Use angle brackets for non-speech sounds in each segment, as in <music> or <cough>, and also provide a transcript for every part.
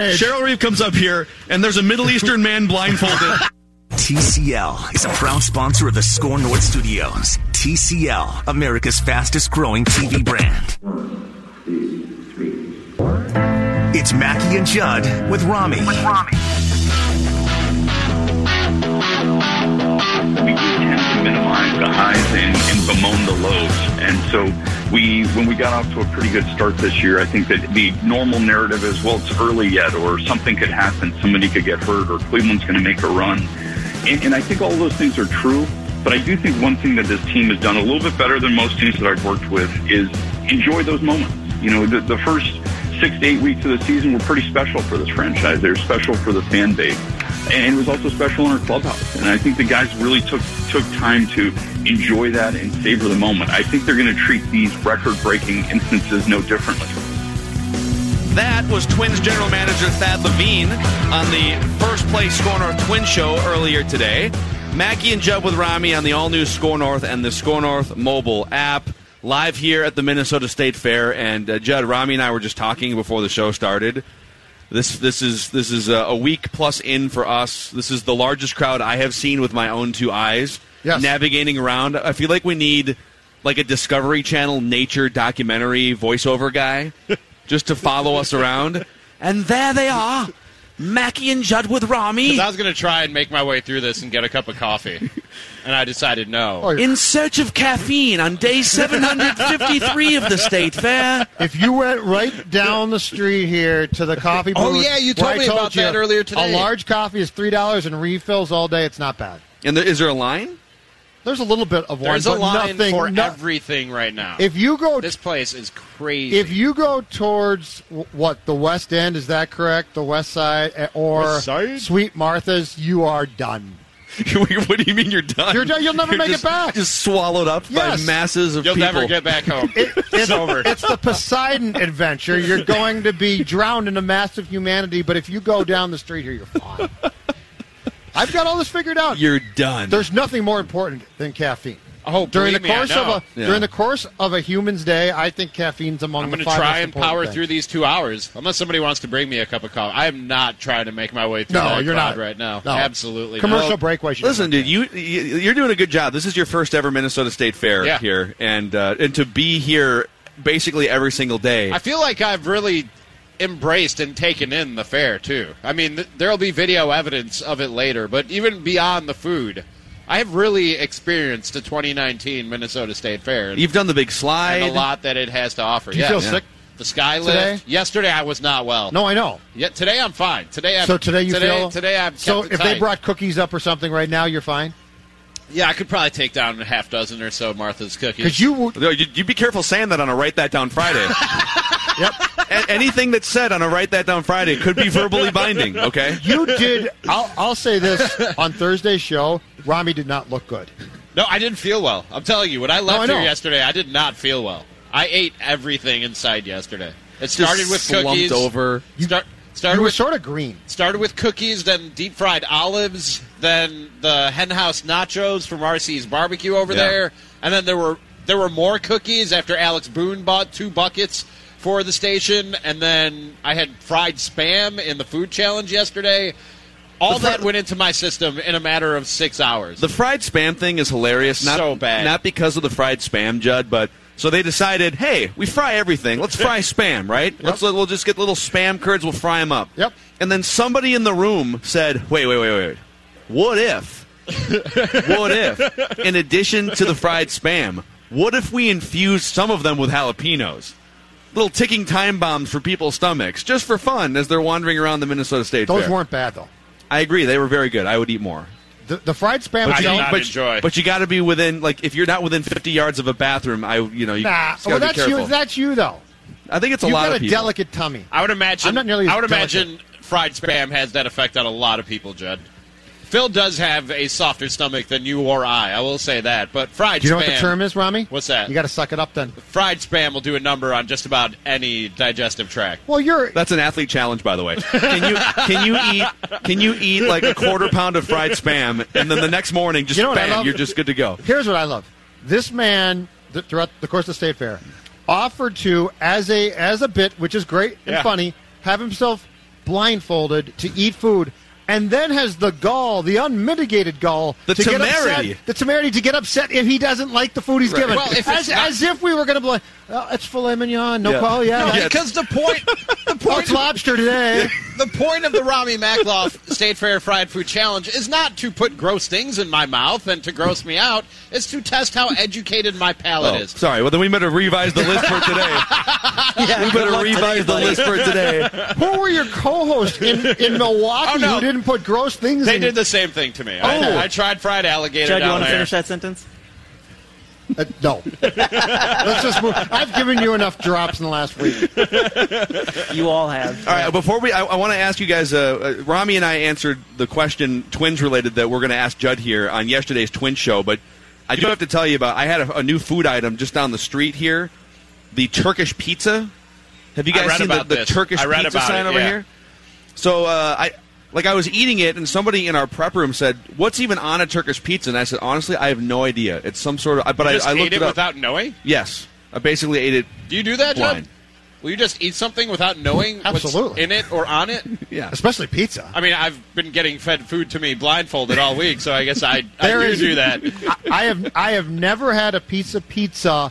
Cheryl Reeve comes up here, and there's a Middle Eastern man <laughs> blindfolded. TCL is a proud sponsor of the SKOR North Studios. TCL, America's fastest growing TV brand. It's Mackey and Judd with Rami. we do tend to minimize the highs and, and bemoan the lows. And so we, when we got off to a pretty good start this year, I think that the normal narrative is, well, it's early yet, or something could happen, somebody could get hurt, or Cleveland's going to make a run. And, and I think all those things are true. But I do think one thing that this team has done a little bit better than most teams that I've worked with is enjoy those moments. You know, the, the first six to eight weeks of the season were pretty special for this franchise. They were special for the fan base. And it was also special in our clubhouse. And I think the guys really took took time to enjoy that and savor the moment. I think they're going to treat these record-breaking instances no differently. That was Twins general manager Thad Levine on the first place SKOR North Twin show earlier today. Mackey and Judd with Rami on the all new SKOR North and the SKOR North mobile app. Live here at the Minnesota State Fair, and uh, Judd, Rami, and I were just talking before the show started. This this is this is a, a week plus in for us. This is the largest crowd I have seen with my own two eyes. Yes. Navigating around, I feel like we need like a Discovery Channel nature documentary voiceover guy <laughs> just to follow us around. And there they are, Mackey and Judd with Rami. 'Cause I was going to try and make my way through this and get a cup of coffee, <laughs> and I decided no. Oh, in search of caffeine on day 753 of the State Fair. If you went right down the street here to the coffee oh, booth, Oh, yeah, you told where I me about you that earlier today. A large coffee is three dollars and refills all day. It's not bad. And there, is there a line? There's a little bit of one, There's a but line nothing. for no- everything right now. if you go, this place is crazy. if you go towards what the West End, is that correct? The West Side eh, or West Side? Sweet Martha's, you are done. <laughs> what do you mean you're done? You're done. You'll never You're make it back. Just swallowed up Yes. by masses of You'll people. never get back home. <laughs> It- <laughs> it's over. It's the Poseidon adventure. You're going to be drowned in a mass of humanity, but if you go down the street here, you're fine. I've got all this figured out. You're done. There's nothing more important than caffeine. oh, During the believe me, course of a Yeah. during the course of a human's day, I think caffeine's among I'm going to try and power things. through these two hours, unless somebody wants to bring me a cup of coffee. I am not trying to make my way through No, you're not. right now. No. Absolutely Commercial not. breakaway. should Listen, have dude, you you- you're doing a good job. This is your first ever Minnesota State Fair Yeah. here, and uh, and to be here basically every single day. I feel like I've really embraced and taken in the fair too. I mean, th- there'll be video evidence of it later, but even beyond the food, I have really experienced the 2019 Minnesota State Fair and, You've done the big slide. and a lot that it has to offer. Do you yeah. feel Yeah. sick? The sky today? lift. Yesterday I was not well. No, I know. Yeah, today I'm fine. Today I'm So today you today, feel today I'm so. kept it If they brought cookies up or something right now, you're fine yeah, I could probably take down a half dozen or so Martha's cookies. because you. would- you, you be careful saying that on a Write That Down Friday. <laughs> Yep. A- anything that's said on a Write That Down Friday could be verbally binding. Okay. You did. I'll, I'll say this on Thursday's show. Rami did not look good. No, I didn't feel well. I'm telling you, when I left I here know. yesterday, I did not feel well. I ate everything inside yesterday. It Just started with slumped cookies. over. Start, started You were with sort of green. started with cookies, then deep fried olives, then the hen house nachos from RC's barbecue over Yeah. there, and then there were there were more cookies after Alex Boone bought two buckets for the station, and then I had fried spam in the food challenge yesterday. All fr- that went into my system in a matter of six hours. The fried spam thing is hilarious. Not, So bad. Not because of the fried spam, Judd, but So they decided, hey, we fry everything. Let's fry <laughs> spam, right? Let's we'll just get little spam curds. We'll fry them up. Yep. And then somebody in the room said, wait, wait, wait, wait. What if? what if, in addition to the fried spam, what if we infuse some of them with jalapenos? Little ticking time bombs for people's stomachs, just for fun as they're wandering around the Minnesota State Those Fair. weren't bad though. I agree, they were very good. I would eat more. The, the fried spam. I did itself- not but, enjoy. but you got to be within like if you're not within 50 yards of a bathroom, I you know you Nah, gotta well, be that's careful. you. That's you though. I think it's a You've lot got of a people. delicate tummy. I would imagine. I'm not nearly as I would delicate. imagine fried spam has that effect on a lot of people, Judd. Phil does have a softer stomach than you or I. I will say that. But fried Do you know what the term is, Rami? What's that? You got to suck it up then. Fried spam will do a number on just about any digestive tract. Well, you're. That's an athlete challenge, by the way. Can you can you eat can you eat like a quarter pound of fried spam, and then the next morning just You know what I bam, love? you're just good to go. Here's what I love. This man, th- throughout the course of the state fair, offered to, as a as a bit, which is great and Yeah. funny, have himself blindfolded to eat food, and then has the gall, the unmitigated gall, The to get temerity. upset, the temerity to get upset if he doesn't like the food he's given. Well, as, not- as if we were going to be like, oh, it's filet mignon, no Yeah. qual, yeah. <laughs> Yeah. Because the point, the Oh, point, it's lobster today. the point of the Rami Makloff State Fair Fried Food Challenge is not to put gross things in my mouth and to gross me out. It's to test how educated my palate Oh, is. sorry. Well, then we better revise the list for today. <laughs> we better revise the list for today. <laughs> Who were your co-hosts in, in oh, Milwaukee Oh, no. who didn't put gross things They in did the same thing to me. Oh. I, I tried fried alligator Judd, you want to finish that sentence? Uh, no. Let's just move. I've given you enough drops in the last week. You all have. All right. Before we, I, I want to ask you guys. Uh, uh, Rami and I answered the question twins related that we're going to ask Judd here on yesterday's Twin Show, but I do have to tell you about. I had a, a new food item just down the street here, the Turkish pizza. Have you I guys read seen about the, the this. Turkish I read pizza about sign it, over yeah. here? So uh, I like I was eating it, and somebody in our prep room said, "What's even on a Turkish pizza?" And I said, "Honestly, I have no idea. It's some sort of." But You I, just I ate looked it, it up. without knowing. yes, I basically ate it. Do you do that, Blind. Judd? Will you just eat something without knowing what's Absolutely. in it or on it? <laughs> Yeah. Especially pizza. I mean, I've been getting fed food to me blindfolded all week, so I guess I, <laughs> I There do is- do that. I, I have I have never had a piece of pizza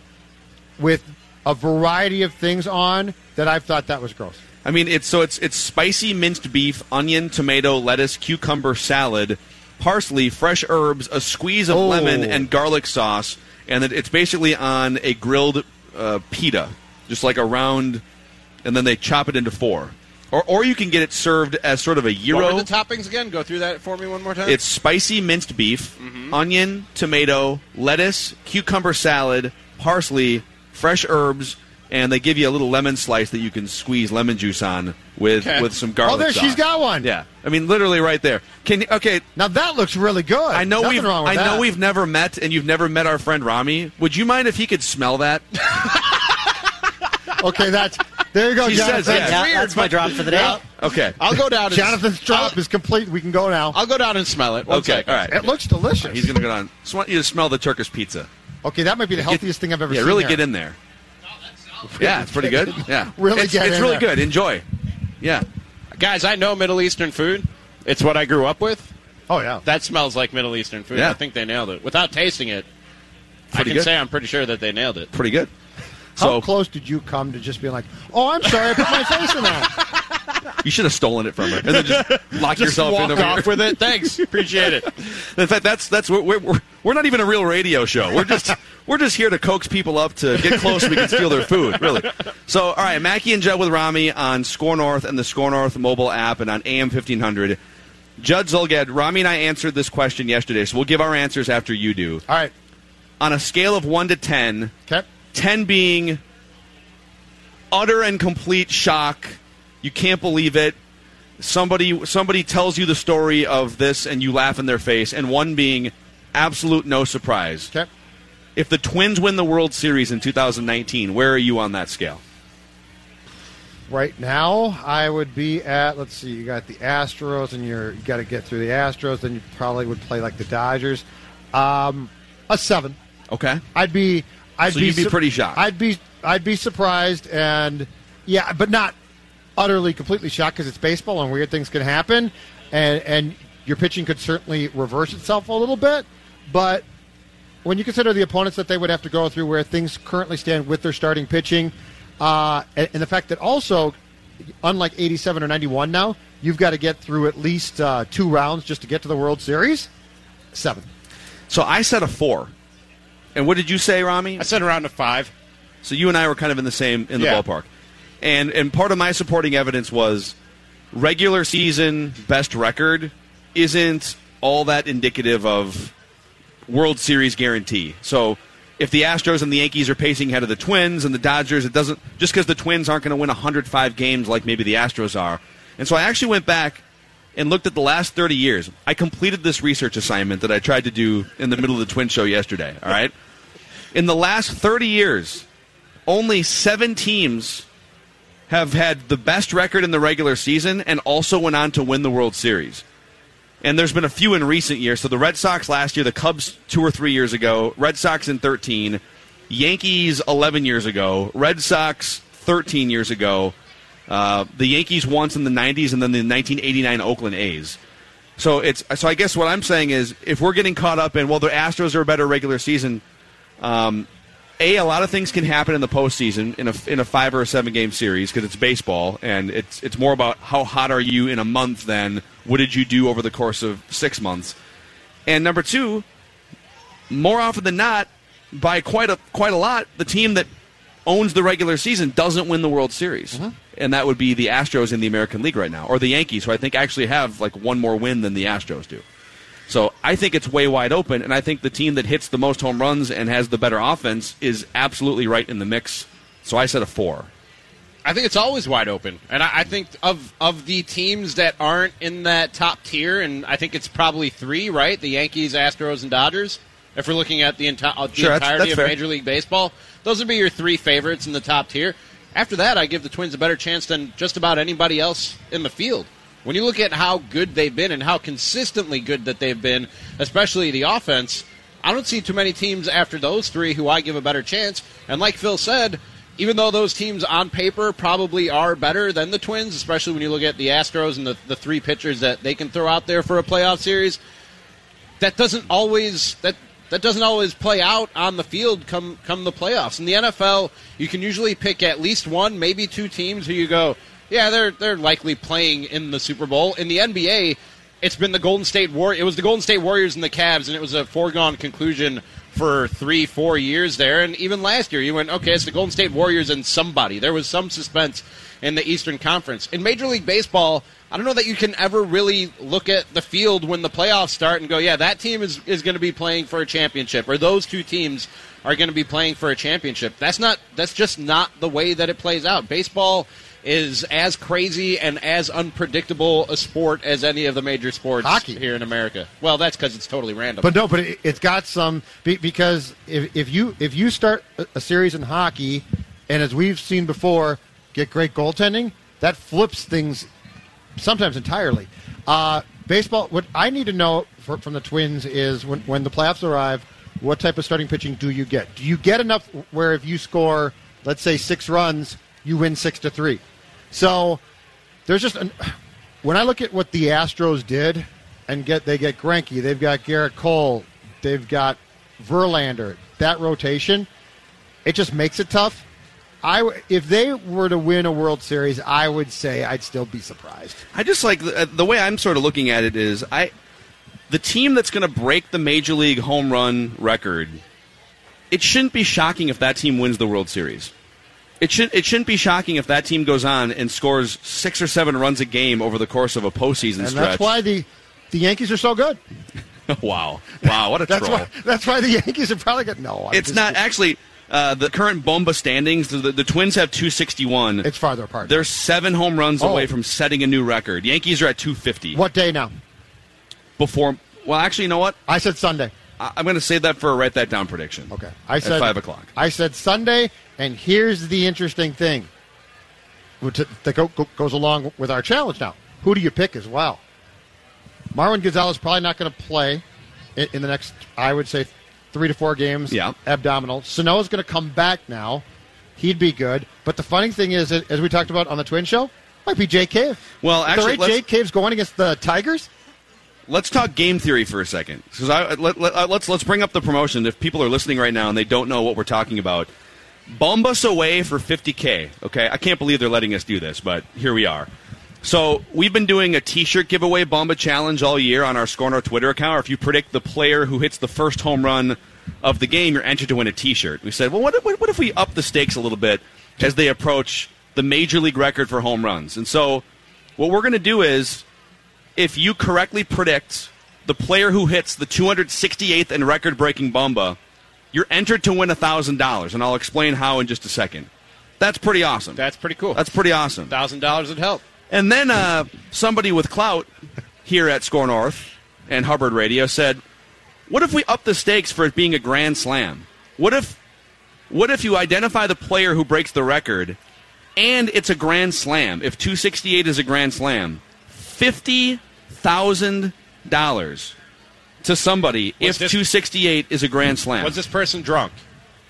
with a variety of things on that I've thought that was gross. I mean, it's so it's it's spicy minced beef, onion, tomato, lettuce, cucumber salad, parsley, fresh herbs, a squeeze of Oh. lemon, and garlic sauce, and it- it's basically on a grilled uh, pita, just like a round, and then they chop it into four. Or, or you can get it served as sort of a What gyro. were the toppings again? Go through that for me one more time. It's spicy minced beef, onion, tomato, lettuce, cucumber salad, parsley, fresh herbs, and they give you a little lemon slice that you can squeeze lemon juice on with Okay. with some garlic. Oh, there sauce. she's got one. Yeah, I mean literally right there. Can you, okay? Now that looks really good. I know Nothing we've wrong with I know we've never met, and you've never met our friend Rami. Would you mind if he could smell that? <laughs> Okay, that's there you go, She Jonathan. says, yeah. Yeah, that's my drop for the day. Okay. I'll go down. And, Jonathan's drop I'll, is complete. We can go now. I'll go down and smell it. One Okay. second. All right. It looks delicious. He's gonna go down. Just want you to smell the Turkish pizza. okay, that might be the healthiest thing I've ever yeah, seen. really there. get in there. <laughs> Yeah, it's pretty good. Yeah, <laughs> Really it's, it's really there. good. Enjoy. Yeah. Guys, I know Middle Eastern food. It's what I grew up with. Oh yeah. That smells like Middle Eastern food. Yeah. I think they nailed it. Without tasting it, I can good. say I'm pretty sure that they nailed it. Pretty good. How So close did you come to just being like, "Oh, I'm sorry, I put my face in that"? <laughs> you should have stolen it from her and then just lock Just yourself walk in over off here. with it. Thanks, appreciate it. In fact, that's that's we're, we're we're not even a real radio show. We're just we're just here to coax people up to get close so we can steal their food. Really. So, all right, Mackey and Judd with Rami on SKOR North and the SKOR North mobile app and on AM fifteen hundred. Judd Zulgad, Rami and I answered this question yesterday, so we'll give our answers after you do. All right. On a scale of one to ten, Okay. 10 being utter and complete shock. You can't believe it. Somebody somebody tells you the story of this and you laugh in their face and one being absolute no surprise. Okay. If the Twins win the World Series in 2019, where are you on that scale? Right now, I would be at. Let's see. You got the Astros, and you're you got to get through the Astros. Then you probably would play like the Dodgers. Um, a seven. Okay. I'd be. I'd So be you'd be su- pretty shocked. I'd be. I'd be surprised, and yeah, but not utterly, completely shocked because it's baseball and weird things can happen, and and your pitching could certainly reverse itself a little bit, but when you consider the opponents that they would have to go through, where things currently stand with their starting pitching, uh, and, and the fact that also, unlike 87 or 91 now, you've got to get through at least uh, two rounds just to get to the World Series. Seven. So I said a four. And what did you say, Rami? I said around a five. So you and I were kind of in the same in the Yeah. ballpark. And and part of my supporting evidence was regular season best record isn't all that indicative of World Series guarantee. So if the Astros and the Yankees are pacing ahead of the Twins and the Dodgers, it doesn't just because the Twins aren't going to win 105 games like maybe the Astros are. And so I actually went back and looked at the last 30 years. I completed this research assignment that I tried to do in the middle of the Twin Show yesterday. All right. In the last 30 years, only seven teams have had the best record in the regular season and also went on to win the World Series. And there's been a few in recent years. So the Red Sox last year, the Cubs two or three years ago, Red Sox in 13, Yankees 11 years ago, Red Sox 13 years ago, uh, the Yankees once in the 90s, and then the 1989 Oakland A's. So it's so I guess what I'm saying is if we're getting caught up in well the Astros are a better regular season, um, a a lot of things can happen in the postseason in a in a five or a seven game series because it's baseball and it's it's more about how hot are you in a month than what did you do over the course of six months. And number two, more often than not, by quite a quite a lot, the team that owns the regular season doesn't win the World Series. Uh-huh. And that would be the Astros in the American League right now, or the Yankees, who I think actually have like one more win than the Astros do. So I think it's way wide open, and I think the team that hits the most home runs and has the better offense is absolutely right in the mix. So I said a four. I think it's always wide open, and I, I think of of the teams that aren't in that top tier, and I think it's probably three, right? The Yankees, Astros, and Dodgers. If we're looking at the, enti- uh, the Sure, that's- entirety that's of fair. Major League Baseball, those would be your three favorites in the top tier. After that, I give the Twins a better chance than just about anybody else in the field. When you look at how good they've been and how consistently good that they've been, especially the offense, I don't see too many teams after those three who I give a better chance. And like Phil said, even though those teams on paper probably are better than the Twins, especially when you look at the Astros and the, the three pitchers that they can throw out there for a playoff series, that doesn't always that that doesn't always play out on the field come come the playoffs. In the NFL, you can usually pick at least one, maybe two teams who you go, yeah, they're they're likely playing in the Super Bowl. In the NBA, it's been the Golden State War. It was the Golden State Warriors and the Cavs, and it was a foregone conclusion for three, four years there. And even last year, you went, okay, it's the Golden State Warriors and somebody. There was some suspense in the Eastern Conference. In Major League Baseball, I don't know that you can ever really look at the field when the playoffs start and go, yeah, that team is, is going to be playing for a championship, or those two teams are going to be playing for a championship. That's not. That's just not the way that it plays out. Baseball is as crazy and as unpredictable a sport as any of the major sports Hockey. here in America. Well, that's because it's totally random. But no, but it, it's got some because if, if you if you start a, a series in hockey, and as we've seen before, get great goaltending, that flips things sometimes entirely. Uh, baseball. What I need to know for, from the Twins is when when the playoffs arrive, what type of starting pitching do you get? Do you get enough where if you score, let's say six runs, you win six to three? So there's just an, when I look at what the Astros did and get they get Greinke, they've got Gerrit Cole, they've got Verlander. That rotation, it just makes it tough. I if they were to win a World Series, I would say I'd still be surprised. I just like the, uh, the way I'm sort of looking at it is I the team that's going to break the major league home run record. It shouldn't be shocking if that team wins the World Series. It should it shouldn't be shocking if that team goes on and scores six or seven runs a game over the course of a postseason And stretch. that's why the the Yankees are so good. <laughs> wow, wow, what a <laughs> That's troll! why that's why the Yankees are probably good. No, I'm it's just- not actually uh, the current Bomba standings. The, the Twins have 261. It's farther apart. They're seven home runs Oh. away from setting a new record. Yankees are at 250. what day now? Before, well, actually, you know what? I said Sunday. I'm going to save that for a write that down prediction. Okay, I said five o'clock. I said Sunday, and here's the interesting thing which- that go, go, goes along with our challenge now. Who do you pick as well? Marwin Gonzalez probably not going to play in, the next, I would say, three to four games. Yeah. abdominal. Sano's going to come back now. He'd be good. But the funny thing is, as we talked about on the Twin Show, might be Jake Cave. Well, actually, the rate let's- Jake Cave's going against the Tigers. Let's talk game theory for a second. Because let, let, uh, let's let's bring up the promotion. If people are listening right now and they don't know what we're talking about, Bombas away for 50k. Okay, I can't believe they're letting us do this, but here we are. So we've been doing a T-shirt giveaway Bomba challenge all year on our SKOR North Twitter account. If you predict the player who hits the first home run of the game, you're entered to win a T-shirt. We said, well, what, what, what if we up the stakes a little bit as they approach the major league record for home runs? And so what we're going to do is, if you correctly predict the player who hits the 268th and record-breaking Bomba, you're entered to win thousand dollars, and I'll explain how in just a second. That's pretty awesome. That's pretty cool. That's pretty awesome. thousand dollars would help. And then uh, somebody with clout here at SKOR North and Hubbard Radio said, "What if we up the stakes for it being a grand slam? What if, what if you identify the player who breaks the record, and it's a grand slam? If 268 is a grand slam, fifty thousand dollars to somebody Was if this- 268 is a grand slam. Was this person drunk?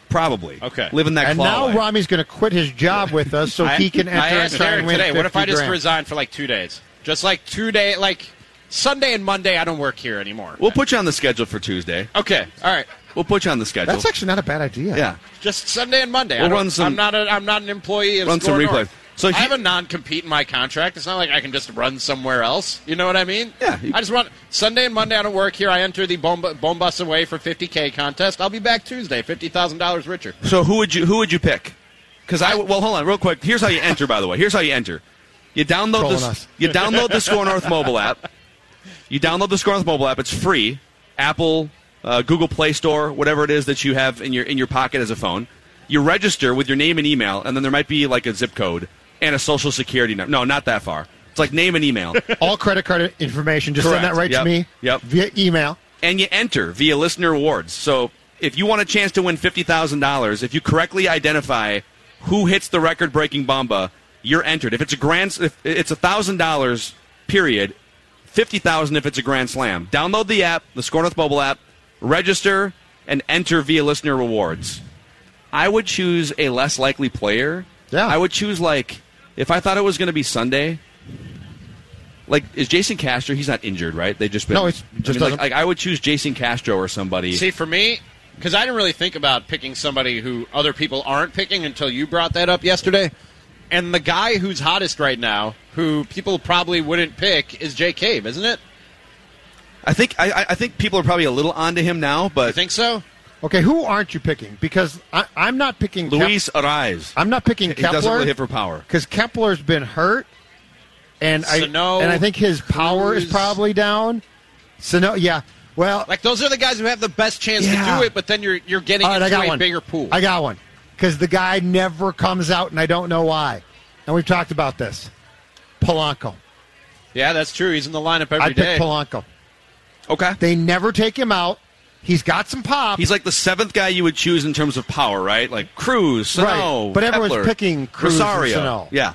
Probably. Okay. Living that and claw now life. Rami's going to quit his job with us so <laughs> I- he can enter I and asked try Derek and win today. What if I just grand. resign for like two days? Just like two day, like Sunday and Monday, I don't work here anymore. We'll put you on the schedule for Tuesday. okay, all right. We'll put you on the schedule. That's actually not a bad idea. yeah. Just Sunday and Monday. We'll I run some- I'm not. A, I'm not an employee of Run some Score replays. North. So I he- have a non-compete in my contract. It's not like I can just run somewhere else. You know what I mean? Yeah, you- I just want Sunday and Monday. I don't work here. I enter the Bomba, Bombas away for 50k contest. I'll be back Tuesday, fifty thousand dollars richer. So who would you who would you pick? Because I well hold on real quick. Here's how you enter. By the way, here's how you enter. You download Trolling the you download the SKOR North mobile app. You download the SKOR North mobile app. It's free. Apple, uh, Google Play Store, whatever it is that you have in your in your pocket as a phone. You register with your name and email, and then there might be like a zip code and a social security number. No, not that far. It's like name and email. <laughs> All credit card information, just Correct. send that right Yep. to me Yep. via email. and you enter via listener rewards. So if you want a chance to win fifty thousand dollars, if you correctly identify who hits the record-breaking bomba, you're entered. If it's a grand, if it's a thousand dollars, period, fifty thousand if it's a grand slam. Download the app, the SKOR North mobile app, register, and enter via listener rewards. I would choose a less likely player. Yeah. I would choose like if I thought it was going to be Sunday. Like is Jason Castro? He's not injured, right? They just been, No, it's- I just mean, like, like I would choose Jason Castro or somebody. See, for me, because I didn't really think about picking somebody who other people aren't picking until you brought that up yesterday. And the guy who's hottest right now, who people probably wouldn't pick, is Jay Cave, isn't it? I think I, I- I think people are probably a little onto him now, but You think so? Okay, who aren't you picking? Because I, I'm not picking Kep- Luis Arraez. I'm not picking Kepler. He doesn't Kepler really hit for power. because Kepler's been hurt, and I Sano, and I think his power is probably down. So no, yeah. Well, Like those are the guys who have the best chance Yeah. to do it, but then you're you're getting all right, I into got a one. bigger pool. I got one because the guy never comes out, and I don't know why. And we've talked about this. Polanco. yeah, that's true. He's in the lineup I every pick. Polanco. Okay. They never take him out. He's got some pop. He's like the seventh guy you would choose in terms of power, right? Like Cruz, Sano, Right, but everyone's Kepler, picking Cruz and Sano. Yeah,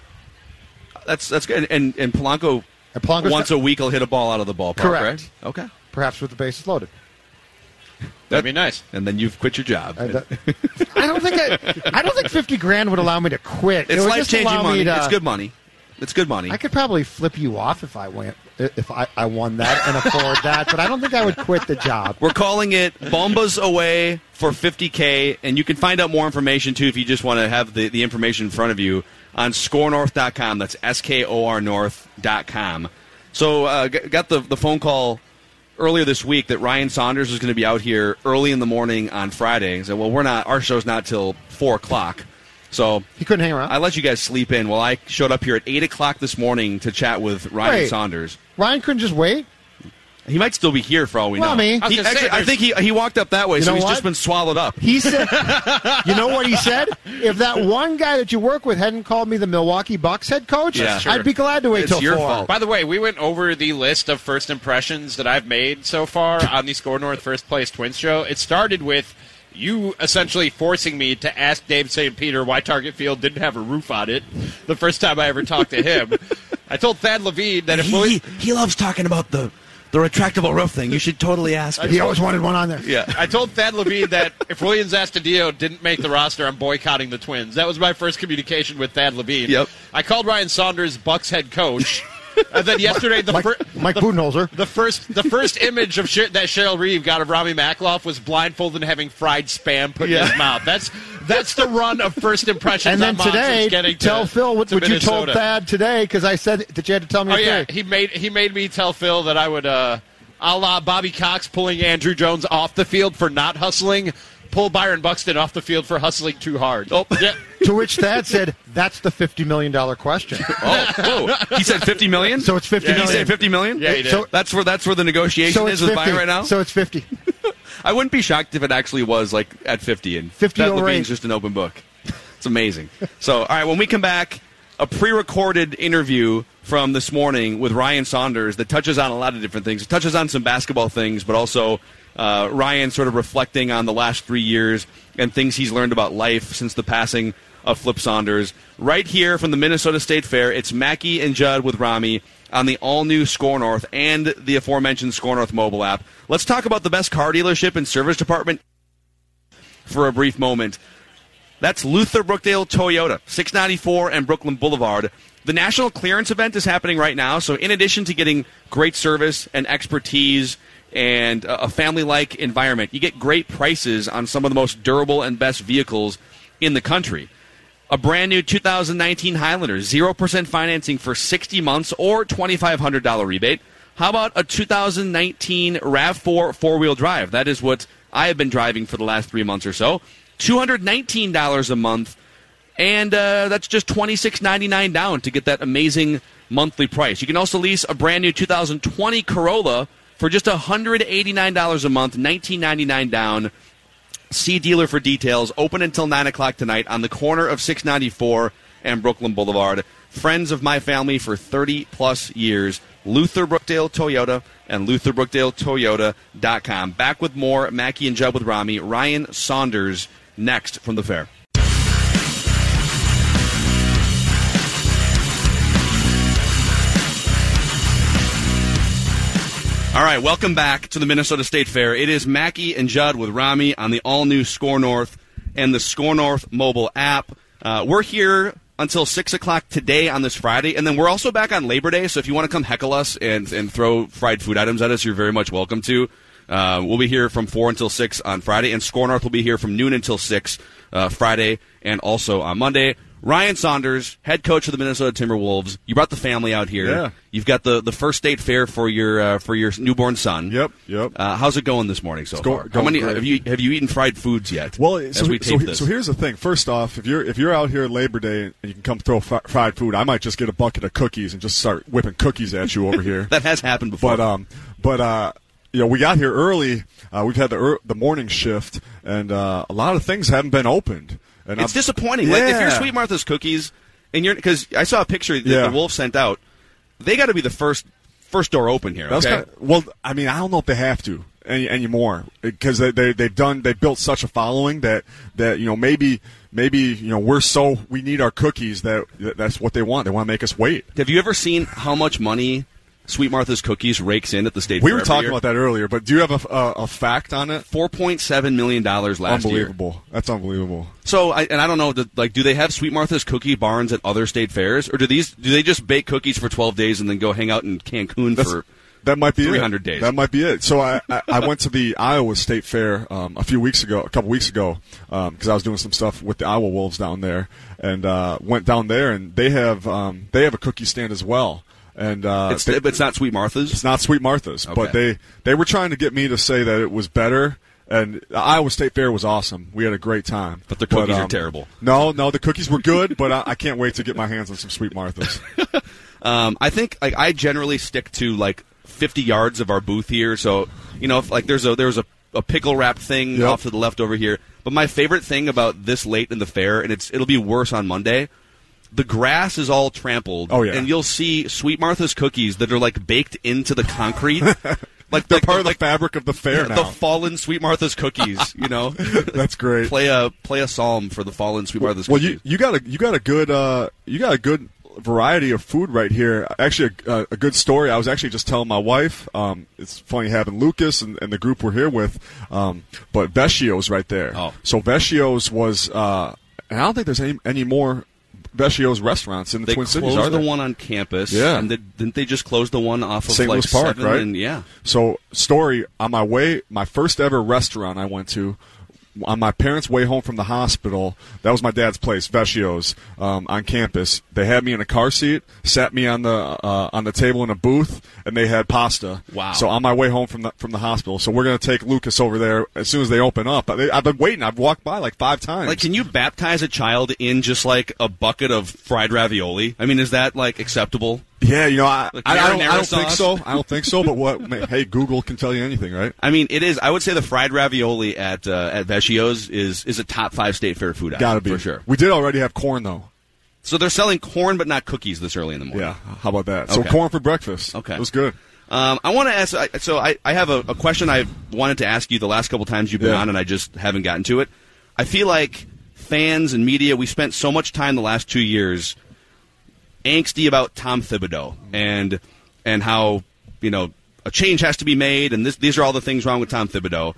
that's that's good. And and Polanco, And Polanco's once got- a week he'll hit a ball out of the ballpark, Correct. right? Okay, perhaps with the bases loaded. That'd be nice. and then you've quit your job. I, that- I don't think I, I don't think fifty grand would allow me to quit. It's would life changing money. to- It's good money. It's good money. I could probably flip you off if I went if I, I won that and afford that, but I don't think I would quit the job. We're calling it Bombas Away for 50K, and you can find out more information, too, if you just want to have the, the information in front of you on skornorth.com. That's S-K-O-R North.com. So uh, got the, the phone call earlier this week that Ryan Saunders is going to be out here early in the morning on Friday. He said, well, we're not, our show's not till 4 o'clock. So He couldn't hang around. I let you guys sleep in while I showed up here at 8 o'clock this morning to chat with Ryan Wait. Saunders. Ryan couldn't just wait. He might still be here for all we Well, know. I mean- I He- gonna say, actually, I think he, he walked up that way, You so he's what? just been swallowed up. He said, <laughs> "You know what he said? If that one guy that you work with hadn't called me the Milwaukee Bucks head coach, Yeah. I'd be glad to wait It's till your four. fault. By the way, we went over the list of first impressions that I've made so far on the SKOR North First Place Twins show. It started with you essentially forcing me to ask Dave St. Peter why Target Field didn't have a roof on it the first time I ever talked to him. <laughs> I told Thad Levine that if Willie, he loves talking about the the retractable roof thing. You should totally ask He always wanted one on there. Yeah. I told Thad Levine that <laughs> if Willians Astudillo didn't make the roster, I'm boycotting the Twins. That was my first communication with Thad Levine. Yep. I called Ryan Saunders, Bucks head coach, <laughs> And then yesterday, the Mike, fir- Mike the, Budenholzer. the first the first image of Sher- that Cheryl Reeve got of Rami Makloff was blindfolded and having fried spam put in his mouth. That's that's the run of first impressions. And then today, getting to, tell Phil what, to what you told Thad today because I said that you had to tell me. Oh yeah, he made he made me tell Phil that I would, uh, a la Bobby Cox pulling Andruw Jones off the field for not hustling, pull Byron Buxton off the field for hustling too hard. Oh, <laughs> yeah. To which Thad said, "That's the fifty million dollar question." <laughs> Oh, whoa. he said fifty million. So it's 50 Did he million. say fifty million? Yeah, he did. So- That's where that's where the negotiation so is with fifty Byron right now. So it's fifty. <laughs> I wouldn't be shocked if it actually was like at 50 and 50 that over Levine's eight. just an open book. It's amazing. so, all right, when we come back, a pre-recorded interview from this morning with Ryan Saunders that touches on a lot of different things. It touches on some basketball things, but also uh, Ryan sort of reflecting on the last three years and things he's learned about life since the passing of Flip Saunders. Right here from the Minnesota State Fair, it's Mackey and Judd with Rami on the all-new SKOR North and the aforementioned SKOR North mobile app. Let's talk about the best car dealership and service department for a brief moment. That's Luther Brookdale Toyota, 694 and Brooklyn Boulevard. The national clearance event is happening right now, so in addition to getting great service and expertise and a a family-like environment, you get great prices on some of the most durable and best vehicles in the country. A brand new 2019 Highlander, 0% financing for 60 months or $2,500 rebate. How about a 2019 RAV4 four wheel drive? That is what I have been driving for the last three months or so. $219 a month, and uh, that's just $26.99 down to get that amazing monthly price. You can also lease a brand new 2020 Corolla for just $189 a month, $19.99 down. See dealer for details. Open until 9 o'clock tonight on the corner of 694 and Brooklyn Boulevard. Friends of my family for 30 plus years. Luther Brookdale Toyota and LutherBrookdaleToyota.com. Back with more Mackey and Judd with Rami. Ryan Saunders next from the fair. All right, welcome back to the Minnesota State Fair. It is Mackey and Judd with Rami on the all new SKOR North and the SKOR North mobile app. Uh, we're here until 6 o'clock today on this Friday, and then we're also back on Labor Day, so if you want to come heckle us and, and throw fried food items at us, you're very much welcome to. Uh, we'll be here from 4 until 6 on Friday, and SKOR North will be here from noon until 6 uh, Friday and also on Monday. Ryan Saunders, head coach of the Minnesota Timberwolves. You brought the family out here. Yeah. You've got the, the first state fair for your uh, for your newborn son. Yep, yep. Uh, how's it going this morning so go- far? How many great. have you have you eaten fried foods yet? Well, so, we so, so here's the thing. First off, if you're if you're out here Labor Day and you can come throw fri- fried food, I might just get a bucket of cookies and just start whipping cookies at you over here. <laughs> that has happened before. but um, but uh, you know, we got here early. Uh, we've had the er- the morning shift, and uh, a lot of things haven't been opened. And it's I'm- disappointing. Like if you're Sweet Martha's cookies and you're because I saw a picture that Yeah. the Wolf sent out. They got to be the first first door open here. Okay. kinda- well, I mean, I don't know if they have to any, anymore because they, they they've done they built such a following that that you know maybe maybe you know we're so we need our cookies that that's what they want. They want to make us wait. have you ever seen how much money Sweet Martha's cookies rakes in at the state? Fair. We were talking year? about that earlier, but do you have a, a, a fact on it? Four point seven million dollars last year. unbelievable. That's unbelievable. So, I, and I don't know, do- like, do they have Sweet Martha's cookie barns at other state fairs, or do these do they just bake cookies for twelve days and then go hang out in Cancun That's, for? that might be 300 it. days. That might be it. So I, I, I went to the Iowa State Fair um, a few weeks ago, a couple weeks ago, because I was doing some stuff with the Iowa Wolves down there, and uh, went down there, and they have um, they have a cookie stand as well. And uh, It's, they- it's not Sweet Martha's. It's not Sweet Martha's, Okay. but they they were trying to get me to say that it was better. And Iowa State Fair was awesome. We had a great time. But the cookies are terrible. No, no, the cookies were good, but I, I can't wait to get my hands on some Sweet Martha's. <laughs> Um, I think like I generally stick to like 50 yards of our booth here. So you know, if like there's a there's a, a pickle wrap thing Yep. off to the left over here. But my favorite thing about this late in the fair, and it's it'll be worse on Monday. The grass is all trampled. Oh, yeah. and you'll see Sweet Martha's cookies that are like baked into the concrete. Like <laughs> They're like, part of the like, fabric of the fair the now. fallen Sweet Martha's cookies. You know, <laughs> That's great. play a play a psalm for the fallen Sweet Martha's well, cookies. you you got a you got a good uh, you got a good variety of food right here. Actually, a, a good story. I was actually just telling my wife. Um, it's funny having Lucas and, and the group we're here with, um, but Vescio's right there. Oh. So Vescio's was, uh, and I don't think there's any any more Vescio's restaurants in the They Twin Cities. closed Are the one on campus. Yeah. and they, didn't they just close the one off of St. like Louis Park, right? And, yeah. So, story on my way, my first ever restaurant I went to. On my parents' way home from the hospital, that was my dad's place, Vescio's, um, on campus. They had me in a car seat, sat me on the uh, on the table in a booth, and they had pasta. Wow. So on my way home from the from the hospital, so we're gonna take Lucas over there as soon as they open up. I- I've been waiting. I've walked by like five times. Like, can you baptize a child in just like a bucket of fried ravioli? I mean, is that like acceptable? Yeah, you know, I, Like I, I don't, I don't think so. I don't think so. But what? <laughs> man, hey, Google can tell you anything, right? I mean, it is. I would say the fried ravioli at uh, at Vescio's is is a top five state fair food. item, Gotta be for sure. We did already have corn though. So they're selling corn, but not cookies this early in the morning. Yeah, how about that? So Okay. corn for breakfast. Okay. it was good. Um, I want to ask. So I, I have a, a question I've wanted to ask you the last couple times you've been Yeah. on, and I just haven't gotten to it. I feel like fans and media, we spent so much time the last two years angsty about Tom Thibodeau and and how you know a change has to be made, and this, these are all the things wrong with Tom Thibodeau.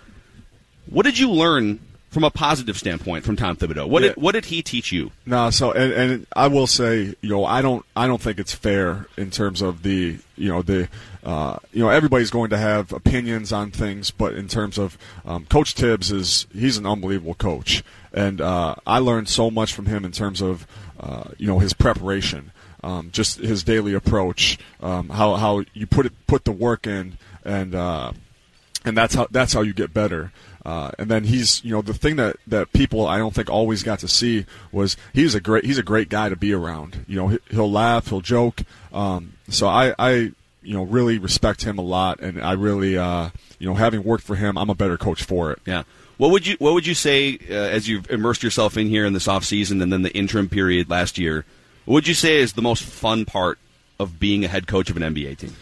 What did you learn from a positive standpoint from Tom Thibodeau? What Yeah. did what did he teach you? No, so and, and I will say, you know, I don't I don't think it's fair in terms of the you know the uh, you know everybody's going to have opinions on things, but in terms of um, Coach Thibs is he's an unbelievable coach, and uh, I learned so much from him in terms of uh, you know his preparation, um, just his daily approach, um, how how you put it put the work in, and uh, and that's how that's how you get better. Uh, and then he's you know the thing that, that people I don't think always got to see was he's a great he's a great guy to be around. You know he, he'll laugh, he'll joke. Um, so I, I you know really respect him a lot, and I really uh, you know having worked for him, I'm a better coach for it. Yeah. What would you What would you say uh, as you've immersed yourself in here in this off season and then the interim period last year? What would you say is the most fun part of being a head coach of an NBA team?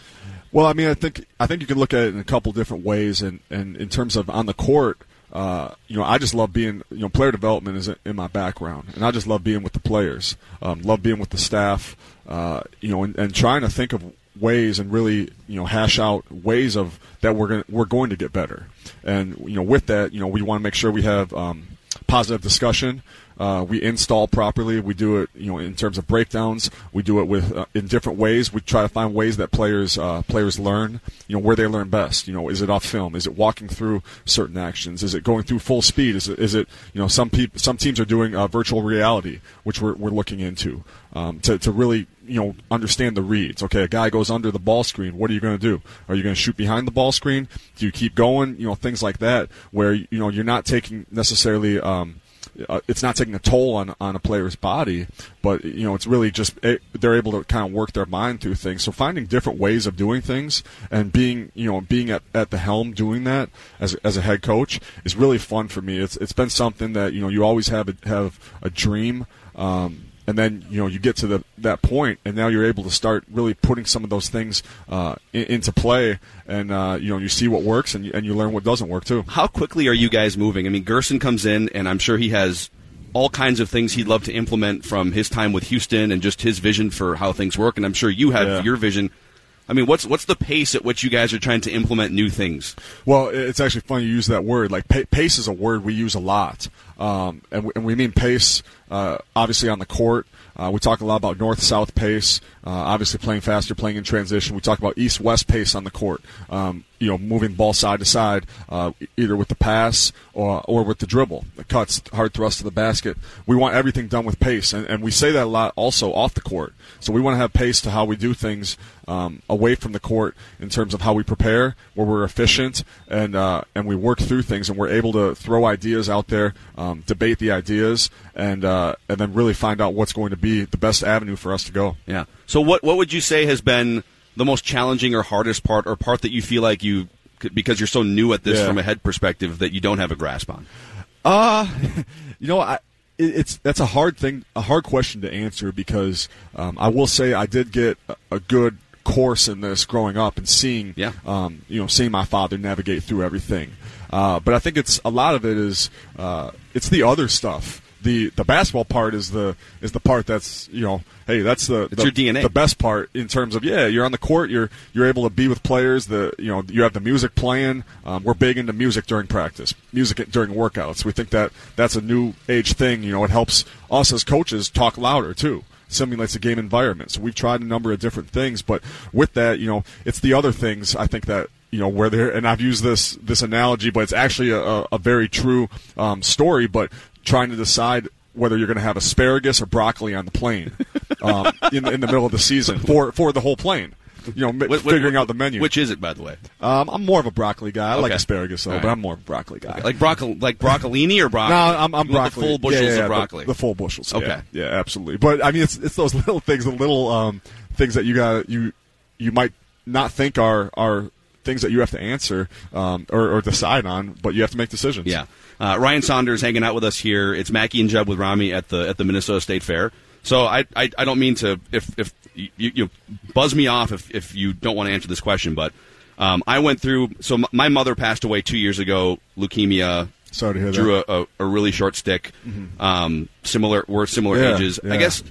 Well, I mean, I think I think you can look at it in a couple different ways, and, and in terms of on the court, uh, you know, I just love being, you know, player development is in my background, and I just love being with the players, um, love being with the staff, uh, you know, and, and trying to think of ways and really, you know, hash out ways of that we're going we're going to get better, and you know, with that, you know, we want to make sure we have um, positive discussion. Uh, we install properly. We do it, you know, in terms of breakdowns. We do it with uh, in different ways. We try to find ways that players uh, players learn. You know, where they learn best. You know, is it off film? Is it walking through certain actions? Is it going through full speed? Is it, is it you know some people some teams are doing uh, virtual reality, which we're we're looking into um, to to really you know understand the reads. Okay, a guy goes under the ball screen. What are you going to do? Are you going to shoot behind the ball screen? Do you keep going? You know, things like that, where you know you're not taking necessarily. Um, uh, it's not taking a toll on, on a player's body, but you know it's really just it, they're able to kind of work their mind through things. So finding different ways of doing things and being you know being at, at the helm doing that as, as a head coach is really fun for me. It's it's been something that you know you always have a, have a dream. Um, and then you know you get to the that point, and now you're able to start really putting some of those things uh, in, into play, and uh, you know you see what works, and you, and you learn what doesn't work too. How quickly are you guys moving? I mean, Gersson comes in, and I'm sure he has all kinds of things he'd love to implement from his time with Houston and just his vision for how things work. And I'm sure you have Yeah. your vision. I mean, what's what's the pace at which you guys are trying to implement new things? Well, it's actually funny you use that word. Like pace is a word we use a lot, um, and, we, and we mean pace. Uh, obviously, on the court, uh, we talk a lot about north-south pace. Uh, obviously, playing faster, playing in transition. We talk about east-west pace on the court. Um, you know, moving ball side to side, uh, either with the pass or or with the dribble, the cuts, hard thrust to the basket. We want everything done with pace, and, and we say that a lot also off the court. So we want to have pace to how we do things um, away from the court in terms of how we prepare, where we're efficient and uh, and we work through things, and we're able to throw ideas out there, um, debate the ideas, and uh, and then really find out what's going to be the best avenue for us to go. Yeah. So what what would you say has been the most challenging or hardest part, or part that you feel like you because you're so new at this Yeah. from a head perspective that you don't have a grasp on? Uh, <laughs> you know, I it's that's a hard thing, a hard question to answer because um, I will say I did get a, good course in this growing up and seeing, Yeah. um, you know, seeing my father navigate through everything. Uh, but I think it's a lot of it is uh, it's the other stuff. The the basketball part is the is the part that's you know hey that's the the, your DNA. the best part in terms of yeah you're on the court you're you're able to be with players the you know you have the music playing um, we're big into music during practice music during workouts we think that that's a new age thing you know it helps us as coaches talk louder too simulates a game environment. So we've tried a number of different things, but with that, you know, it's the other things I think that you know where there and I've used this this analogy, but it's actually a, a, a very true um, story. But trying to decide whether you're going to have asparagus or broccoli on the plane um, <laughs> in, in the middle of the season for for the whole plane. You know, What- what- figuring out the menu. Which is it, by the way? um, I'm more of a broccoli guy. I like asparagus though, All but. I'm more of a broccoli guy. Like broccoli, like broccolini or broccoli? No, I'm, I'm broccoli. The full bushels yeah, yeah, yeah, of the- broccoli. The, full bushels. Okay. Yeah, yeah, absolutely. But I mean, it's it's those <laughs> little things, the little um, things that you got you you might not think are are things that you have to answer um, or, or decide on, but you have to make decisions. Yeah. Uh, Ryan Saunders hanging out with us here. It's Mackey and Judd with Rami at the at the Minnesota State Fair. So I I, I don't mean to if if you, you buzz me off if if you don't want to answer this question, but um, I went through. So m- my mother passed away two years ago, leukemia. Sorry to hear Drew that. Drew a, a really short stick. Um, similar, we're similar Yeah, ages. I guess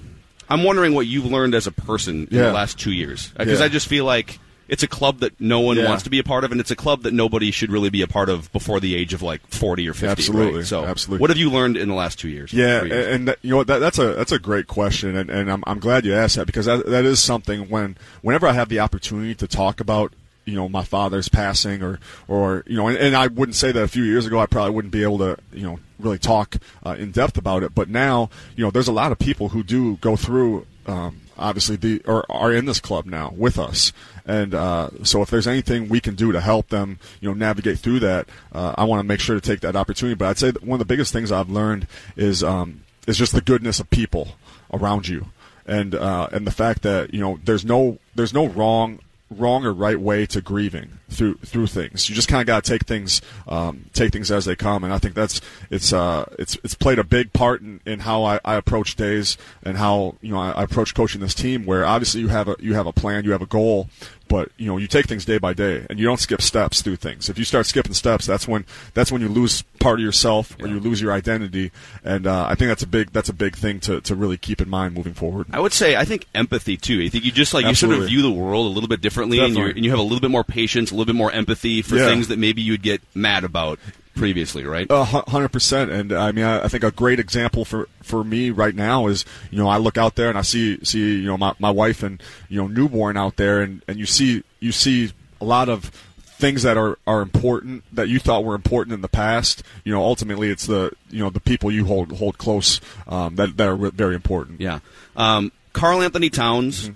I'm wondering what you've learned as a person in Yeah. the last two years because Yeah. I just feel like it's a club that no one Yeah. wants to be a part of, and it's a club that nobody should really be a part of before the age of like 40 or 50. Absolutely, right? So, absolutely. what have you learned in the last two years? Yeah, and, years? and that, you know that, that's a that's a great question, and, and I'm I'm glad you asked that because that that is something when whenever I have the opportunity to talk about you know my father's passing or or you know and, and I wouldn't say that a few years ago I probably wouldn't be able to you know really talk uh, in depth about it, but now you know there's a lot of people who do go through. Um, obviously, the or are in this club now with us, and uh, so if there's anything we can do to help them, you know, navigate through that, uh, I want to make sure to take that opportunity. But I'd say one of the biggest things I've learned is um, is just the goodness of people around you, and uh, and the fact that you know there's no there's no wrong wrong or right way to grieving through through things. You just kind of got to take things um, take things as they come, and I think that's it's uh, it's it's played a big part in, in how I, I approach days and how you know I, I approach coaching this team. Where obviously you have a you have a plan, you have a goal, but you know you take things day by day, and you don't skip steps through things. If you start skipping steps, that's when that's when you lose part of yourself or you lose your identity, and uh, I think that's a big that's a big thing to, to really keep in mind moving forward. I would say I think empathy too. I think you just like you sort of view the world a little bit differently, and, you're, and you have a little bit more patience, a little bit more empathy for Yeah. things that maybe you'd get mad about previously, right? A hu- hundred percent, and I mean, I, I think a great example for, for me right now is, you know, I look out there and I see see you know my, my wife and you know newborn out there, and, and you see you see a lot of things that are, are important that you thought were important in the past. You know, ultimately it's the you know the people you hold hold close um, that that are very important. Yeah. Um, Karl-Anthony Towns,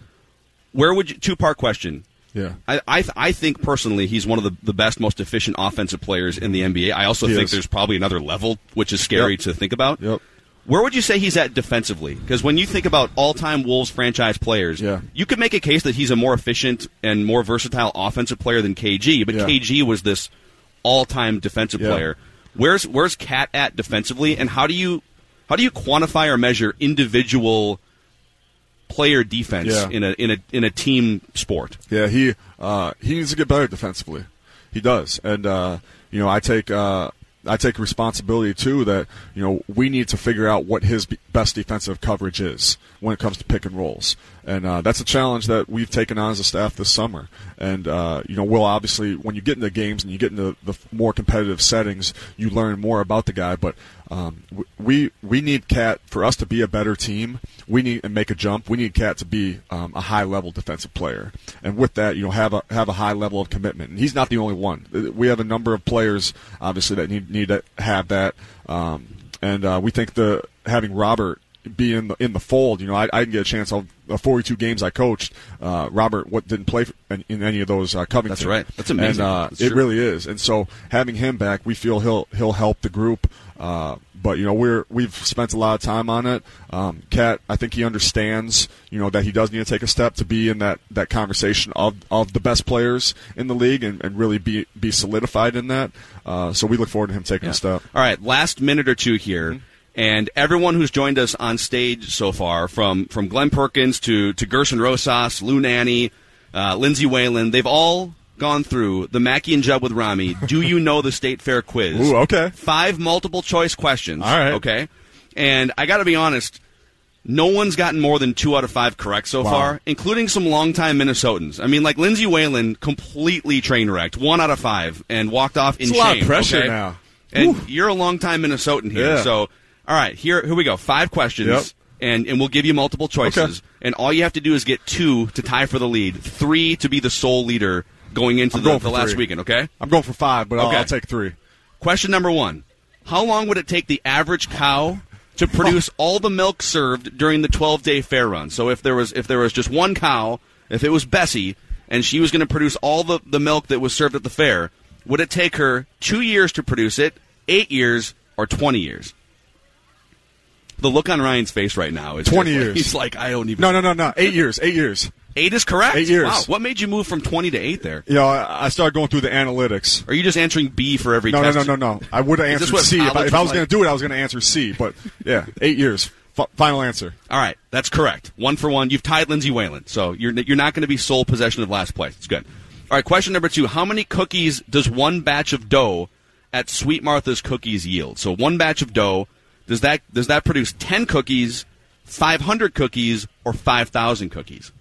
where would you, two part question. Yeah. I, I, th- I think personally he's one of the, the best, most efficient offensive players in the NBA. I also He think is. there's probably another level, which is scary Yep. to think about. Yep. Where would you say he's at defensively? Because when you think about all-time Wolves franchise players, Yeah. you could make a case that he's a more efficient and more versatile offensive player than KG. But Yeah. KG was this all-time defensive Yeah. player. Where's where's KAT at defensively, and how do you how do you quantify or measure individual player defense Yeah. in a in a in a team sport? Yeah, he uh, he needs to get better defensively. He does, and uh, you know, I take uh, I take responsibility too that you know we need to figure out what his best defensive coverage is when it comes to pick and rolls, and uh, that's a challenge that we've taken on as a staff this summer. And uh, you know, we'll obviously when you get into games and you get into the more competitive settings, you learn more about the guy, but. Um, we we need KAT for us to be a better team. We need and make a jump. We need KAT to be um, a high level defensive player, and with that, you know, have a have a high level of commitment. And he's not the only one. Uh, We have a number of players, obviously, that need need to have that. Um, and uh, we think the having Robert be in the in the fold. You know, I, I didn't get a chance. Of the 42 games I coached, uh, Robert what didn't play for, in, in any of those uh, Covington. That's right. That's amazing. And, uh, That's it true. really is. And so having him back, we feel he'll he'll help the group. Uh, but you know we're we've spent a lot of time on it. Um, KAT, I think he understands you know that he does need to take a step to be in that, that conversation of, of the best players in the league and, and really be be solidified in that. Uh, so we look forward to him taking a step. All right, last minute or two here. And everyone who's joined us on stage so far, from from Glenn Perkins to to Gersson Rosas, Lou Nanne, uh, Lindsay Whalen, they've all gone through the Mackey and Judd with Rami. Do you know the State Fair quiz? Ooh, okay. Five multiple choice questions. All right. Okay. And I got to be honest, no one's gotten more than two out of five correct so Wow. far, including some longtime Minnesotans. I mean, like Lindsay Whalen, completely train wrecked, one out of five, and walked off in It's a lot of shame, pressure okay? now. And you're a longtime Minnesotan here, Yeah. so all right, here here we go. Five questions. Yep. and and we'll give you multiple choices. Okay. And all you have to do is get two to tie for the lead, three to be the sole leader going into I'm the, going the last three. weekend. Okay. I'm going for five, but I'll, Okay. I'll take three. Question number one: How long would it take the average cow to oh. produce all the milk served during the 12-day fair run? So if there was if there was just one cow, if it was Bessie, and she was going to produce all the the milk that was served at the fair, would it take her two years to produce it, eight years, or 20 years? The look on Ryan's face right now is 20 just like- years. He's like, I don't even. No, no, no, no. Eight years. Eight years. Eight is correct. Eight years. Wow. What made you move from 20 to eight there? You know, I, I started going through the analytics. Are you just answering B for every No, no, test? no, no, no. I would have answered C. If I, if I was was going like? to do it, I was going to answer C. But <laughs> yeah, eight years. F- final answer. All right, that's correct. One for one. You've tied Lindsay Whalen, so you're you're not going to be sole possession of last place. It's good. All right, question number two: How many cookies does one batch of dough at Sweet Martha's Cookies yield? So one batch of dough does that does that produce ten cookies, five hundred cookies, or five thousand cookies?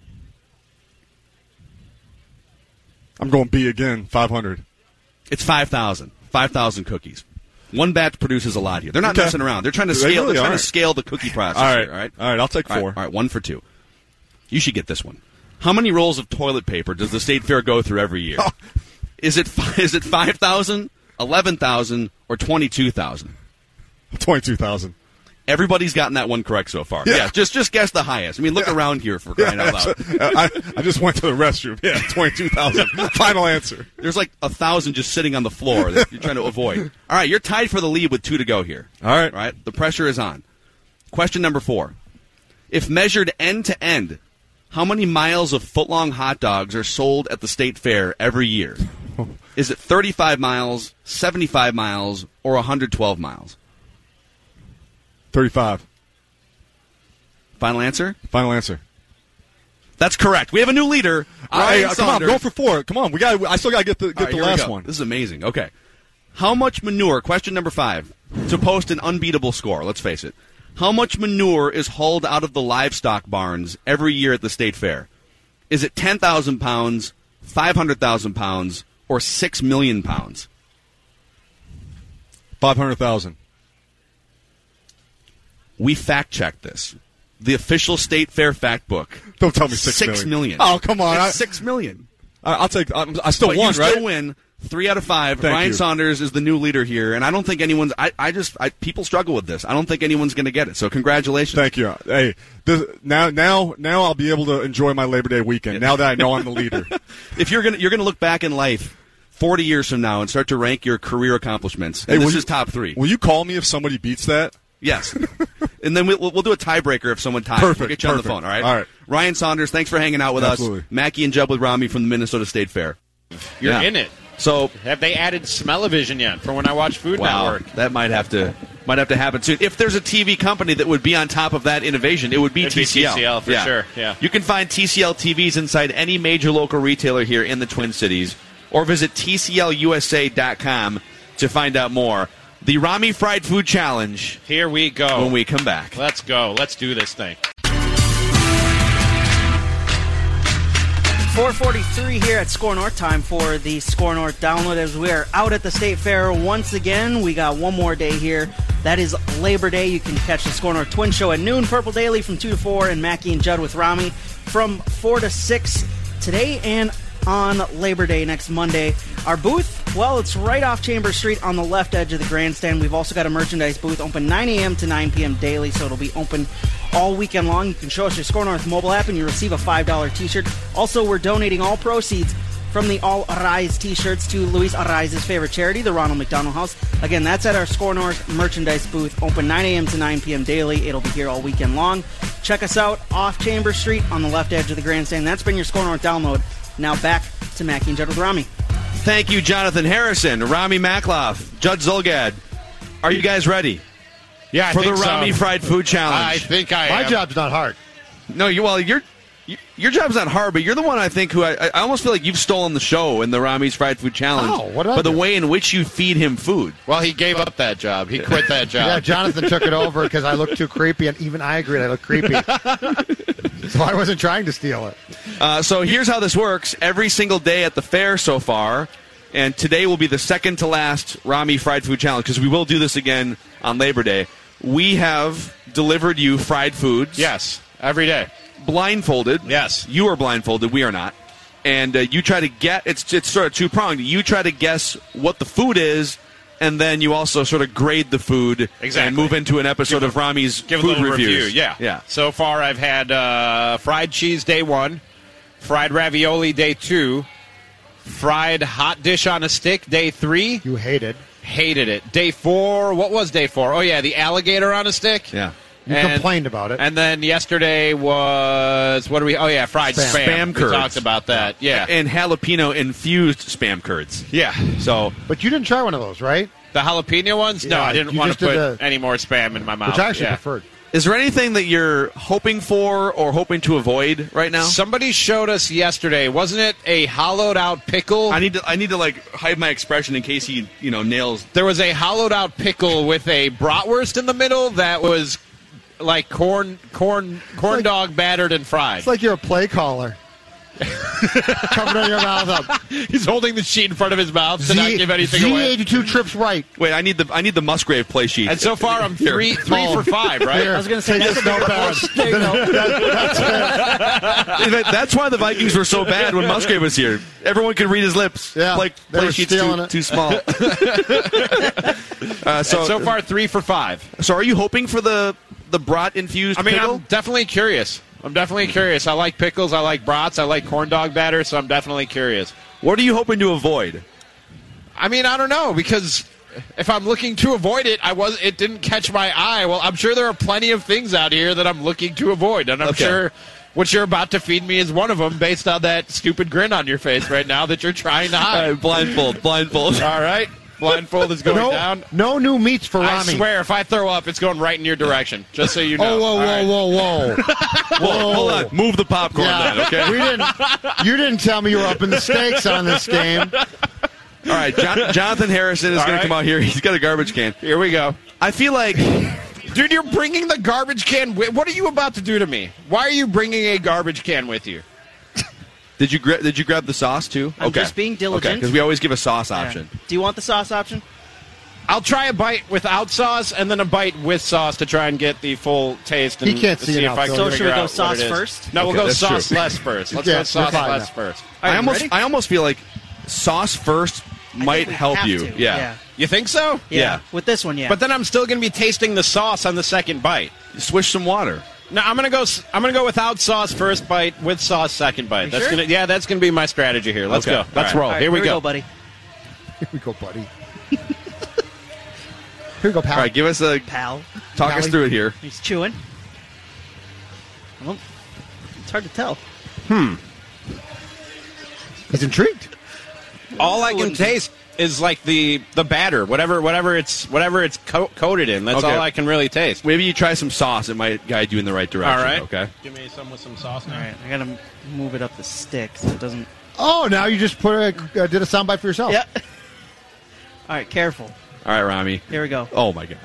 I'm going B again. Five hundred. It's five thousand. Five thousand cookies. One batch produces a lot here. They're not Okay. messing around. They're trying to They scale. really they're trying to scale the cookie process. All right. here, all right. All right. I'll take four. all right, one for two. You should get this one. How many rolls of toilet paper does the state fair go through every year? <laughs> is it <laughs> is it five thousand, eleven thousand, or twenty two thousand? Twenty-two thousand. Everybody's gotten that one correct so far. Yeah, just just guess the highest. I mean, look around here for crying out loud. <laughs> Uh, I, I just went to the restroom. Yeah, <laughs> twenty-two thousand. Final answer. There's like a thousand just sitting on the floor that you're trying to avoid. All right, you're tied for the lead with two to go here. All right. All right, the pressure is on. Question number four: If measured end to end, how many miles of footlong hot dogs are sold at the state fair every year? <laughs> Is it 35 miles, 75 miles, or 112 miles? Thirty-five. Final answer? Final answer. That's correct. We have a new leader. Ryan uh, come on, go for four. Come on, we got. I still got to get the get right, the last one. This is amazing. Okay. How much manure, question number five, to post an unbeatable score, let's face it. How much manure is hauled out of the livestock barns every year at the state fair? Is it 10,000 pounds, 500,000 pounds, or 6 million pounds? Five hundred thousand. We fact checked this. The official state fair fact book. Don't tell me six Six million. million. Oh, come on. I- six million. I, I'll take. I'm, I still but won, you right? still win. Three out of five. Thank Ryan you. Saunders is the new leader here, and I don't think anyone's. I, I just I, people struggle with this. I don't think anyone's going to get it. So congratulations. Thank you. Hey, this, now, now, now, I'll be able to enjoy my Labor Day weekend. Now that I know I'm the leader. <laughs> if you're gonna you're gonna look back in life 40 years from now and start to rank your career accomplishments, Hey, and will this you- is top three. Will you call me if somebody beats that? Yes. <laughs> and then we'll, we'll do a tiebreaker if someone ties. Perfect, We'll get you on the phone, all right? All right. Ryan Saunders, thanks for hanging out with Absolutely. us. Mackey and Judd with Rami from the Minnesota State Fair. You're Yeah. in it. So, Have they added Smell-O-Vision yet for when I watch Food wow, Network? that might have to might have to happen soon. If there's a TV company that would be on top of that innovation, it would be It'd be TCL. TCL for sure, yeah. You can find TCL TVs inside any major local retailer here in the Twin Cities, or visit TCLUSA.com to find out more. The Rami Fried Food Challenge Here we go. when we come back. Let's go. Let's do this thing. 443 here at SKOR North. Time for the SKOR North download as we are out at the State Fair once again. We got one more day here. That is Labor Day. You can catch the SKOR North Twin Show at noon, Purple Daily from 2 to 4, and Mackey and Judd with Rami from 4 to 6 today and on Labor Day next Monday. Our booth, well, it's right off Chambers Street on the left edge of the grandstand. We've also got a merchandise booth open 9 a.m. to 9 p.m. daily, so it'll be open all weekend long. You can show us your SKOR North mobile app and you receive a $5 t shirt. Also, we're donating all proceeds from the All Arise t-shirts to Luis Arraez's favorite charity, the Ronald McDonald House. Again, that's at our SKOR North merchandise booth, open 9 a.m. to 9 p.m. daily. It'll be here all weekend long. Check us out off Chambers Street on the left edge of the grandstand. That's been your SKOR North download. Now back to Mackey and Judd with Rami. Thank you, Jonathan Harrison, Rami Makloff, Judd Zulgad. Are you guys ready Yeah, I for the think so. Rami Fried Food Challenge? I think I My am. job's not hard. No, you well, you're you- your job's not hard, but you're the one I think who I, I almost feel like you've stolen the show in the Rami's Fried Food Challenge. Oh, what But the do? way in which you feed him food. Well, he gave up that job. He quit that job. Yeah, Jonathan took it over because I look too creepy, and even I agreed I look creepy. <laughs> so I wasn't trying to steal it. Uh, so here's how this works: every single day at the fair so far, and today will be the second to last Rami Fried Food Challenge because we will do this again on Labor Day. we have delivered you fried foods. Yes, every day. Blindfolded. Yes. You are blindfolded. We are not. And uh, you try to get it's it's sort of two pronged. You try to guess what the food is, and then you also sort of grade the food Exactly. and move into an episode Give of Rami's Give a food little reviews. review. Yeah, yeah. So far, I've had uh, fried cheese day one, fried ravioli day two, fried hot dish on a stick day three. You hated. Hated it. Day four. What was day four? Oh yeah, the alligator on a stick. Yeah. You And- complained about it. And then yesterday was what are we? Oh yeah, fried Spam. spam. Spam we talked about that. Yeah. And jalapeno infused spam curds. yeah. So but you didn't try one of those, right? The jalapeno ones? no, Yeah, I didn't want to put the- any more spam in my mouth. Which I actually Yeah. preferred. Is there anything that you're hoping for or hoping to avoid right now? Somebody showed us yesterday, wasn't it a hollowed out pickle? I need to I need to like hide my expression in case he you know nails. there was a hollowed out pickle with a bratwurst in the middle that was like corn corn corn like- dog battered and fried. It's like you're a play caller. <laughs> Covering your mouth up. He's holding the sheet in front of his mouth to not give anything. Z82 trips right. Wait, I need the I need the Musgrave play sheet. And so far, I'm Here. three three for five, right? Here, I was gonna say, that's a. No, <laughs> that- that's it. <laughs> That's why the Vikings were so bad when Musgrave was here. Everyone could read his lips. Yeah, play, they play were sheets too, too small. uh, so And so far, three for five. so are you hoping for the the brat infused? I mean, pickle? I'm definitely curious. I'm definitely curious. I like pickles. I like brats. I like corn dog batter. So I'm definitely curious. what are you hoping to avoid? I mean, I don't know because if I'm looking to avoid it, I was it didn't catch my eye. Well, I'm sure there are plenty of things out here that I'm looking to avoid, and I'm Okay. sure what you're about to feed me is one of them, based on that stupid grin on your face right now that you're trying to <laughs> All hide. right, blindfold, blindfold. All right, blindfold is going No, down. no new meats for I Rami. swear, if I throw up, it's going right in your direction. Just so you oh, know. Oh, whoa, whoa, right. whoa, <laughs> whoa, Whoa, hold on, move the popcorn Yeah, then, okay? we didn't. You didn't tell me you were up in the stakes on this game. All right, Jon- Jonathan Harrison is going right. to come out here. He's got a garbage can. Here we go. I feel like <laughs> Dude, you're bringing the garbage can with. What are you about to do to me? Why are you bringing a garbage can with you? Did you gra- did you grab the sauce too? I'm just being diligent. because we always give a sauce Yeah. option. Do you want the sauce option? I'll try a bite without sauce and then a bite with sauce to try and get the full taste. And He can't see it if I so can So should we go sauce first? No, we'll go sauce true. less first. Let's Yeah, go sauce less now. first. All right, I almost ready? I almost feel like sauce first might help you. Yeah. Yeah. You think so? Yeah. Yeah. With this one, yeah. But then I'm still going to be tasting the sauce on the second bite. Swish some water. No, I'm gonna go. s- I'm gonna go without sauce first bite, with sauce second bite. You That's sure? gonna. Yeah, that's gonna be my strategy here. Let's Okay. go. Let's All right. roll. All right, here we go. buddy. <laughs> Here we go, buddy. <laughs> Here we go, pal. All right, give us a Pal. talk us through it here. He's chewing. Well, it's hard to tell. Hmm. He's intrigued. All I can taste is like the the batter, whatever whatever it's whatever it's co- coated in. That's Okay. all I can really taste. Maybe you try some sauce. It might guide you in the right direction. All right. Okay. Give me some with some sauce All right, I gotta m- move it up the stick so it doesn't. Oh, now you just put a, uh, did a soundbite for yourself. Yeah. <laughs> All right, careful. All right, Rami. Here we go. Oh my gosh.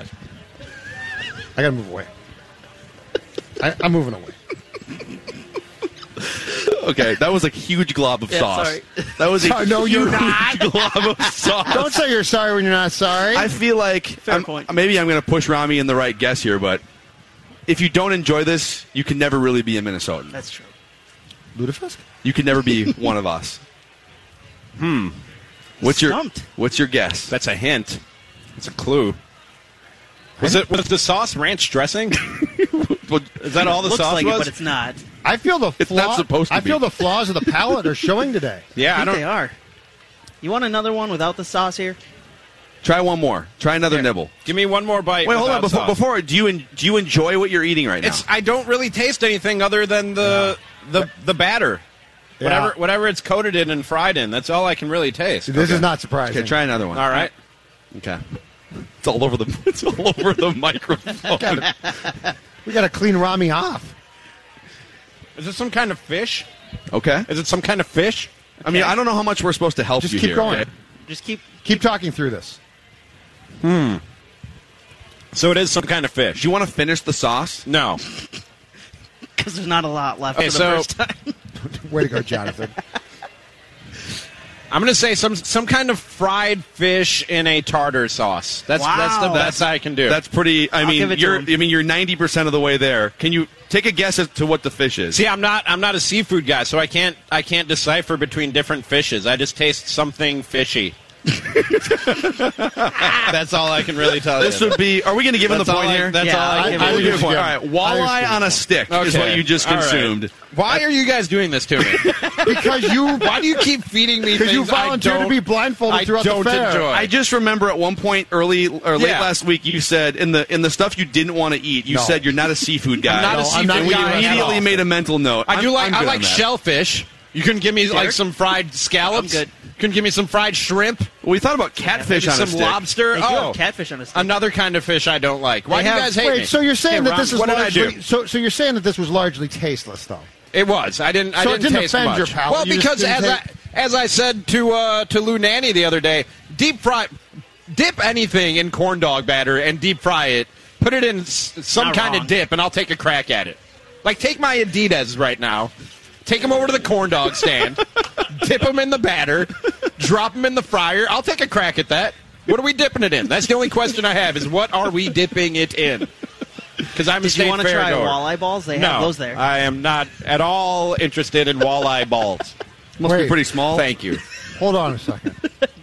I gotta move away. I, I'm moving away. <laughs> Okay, that was a huge glob of Yeah, sauce. sorry. That was a Oh, <laughs> no, huge you're not. <laughs> glob of sauce. Don't say you're sorry when you're not sorry. I feel like Fair I'm- point. maybe I'm going to push Rami in the right guess here, but if you don't enjoy this, you can never really be a Minnesotan. That's true. Lutefisk? You can never be <laughs> one of us. Hmm. What's your What's your guess? That's a hint. It's a clue. Was it was the sauce ranch dressing? Is that all the Looks sauce like was? it, but it's not. I feel the It's flaw- not supposed to I feel be. the flaws of the palate are showing today. <laughs> yeah, I I think they don't. are. You want another one without the sauce here? Try one more. Try another Here, nibble. Give me one more bite. Wait, hold on. Before, sauce. before do you en- do you enjoy what you're eating right now? It's I don't really taste anything other than the the the batter. Whatever Yeah. whatever it's coated in and fried in. That's all I can really taste. This is not surprising. okay, try another one. All right. Okay. It's all over the <laughs> it's all over the <laughs> microphone. We got to clean Rami off. Is it some kind of fish? Okay. Is it some kind of fish? I mean, I don't know how much we're supposed to help you. Just you keep here. going. okay? Just keep. Keep talking through this. Hmm. So it is some kind of fish. Do you want to finish the sauce? No. <laughs> Because there's not a lot left Okay, for the so- first time. <laughs> Way to go, Jonathan. I'm going to say some some kind of fried fish in a tartar sauce. That's that's the Wow. best I can do. That's pretty. I I'll mean, give it to you're. I mean, you're ninety percent of the way there. Can you take a guess as to what the fish is? See, I'm not I'm not a seafood guy, so I can't I can't decipher between different fishes. I just taste something fishy. <laughs> that's all I can really tell This you. This would be. Are we going to give him the That's point I- here? that's Yeah, all I, I- can I give would you. point. All right, walleye on a stick is what you just All right. consumed. Why are you guys doing this to me? <laughs> because you Why do you keep feeding me because things you I volunteered to don't- be blindfolded I throughout don't the fair. enjoy? I just remember at one point early or late Yeah. last week you said in the in the stuff you didn't want to eat, you No. said you're not a seafood <laughs> guy. I'm not a No, I'm not and seafood we immediately made a mental note. I do like I'm I good like shellfish. You couldn't give me like some fried scallops. I'm. Couldn't give me some fried shrimp. We thought about catfish Maybe on a some stick. lobster. They do oh, have catfish on a stick. another kind of fish I don't like. Why They do you guys hate Wait, me? so you're saying Hey, that this Ron, is what did I do? so so you're saying that this was largely tasteless though. It was. I didn't. I So it didn't, didn't taste offend much. your palate, Well, you because as take- I as I said to uh, to Lou Nanne the other day, deep fry, dip anything in corn dog batter and deep fry it. Put it in s- some Not kind wrong. of dip, and I'll take a crack at it. Like take my Adidas right now. Take them over to the corn dog stand, <laughs> dip them in the batter, drop them in the fryer. I'll take a crack at that. What are we dipping it in? That's the only question I have: is what are we dipping it in? Because I'm a Did state you want to try goer. walleye balls? They no, have those there. I am not at all interested in walleye balls. <laughs> Must be pretty small. Thank you. <laughs> Hold on a second.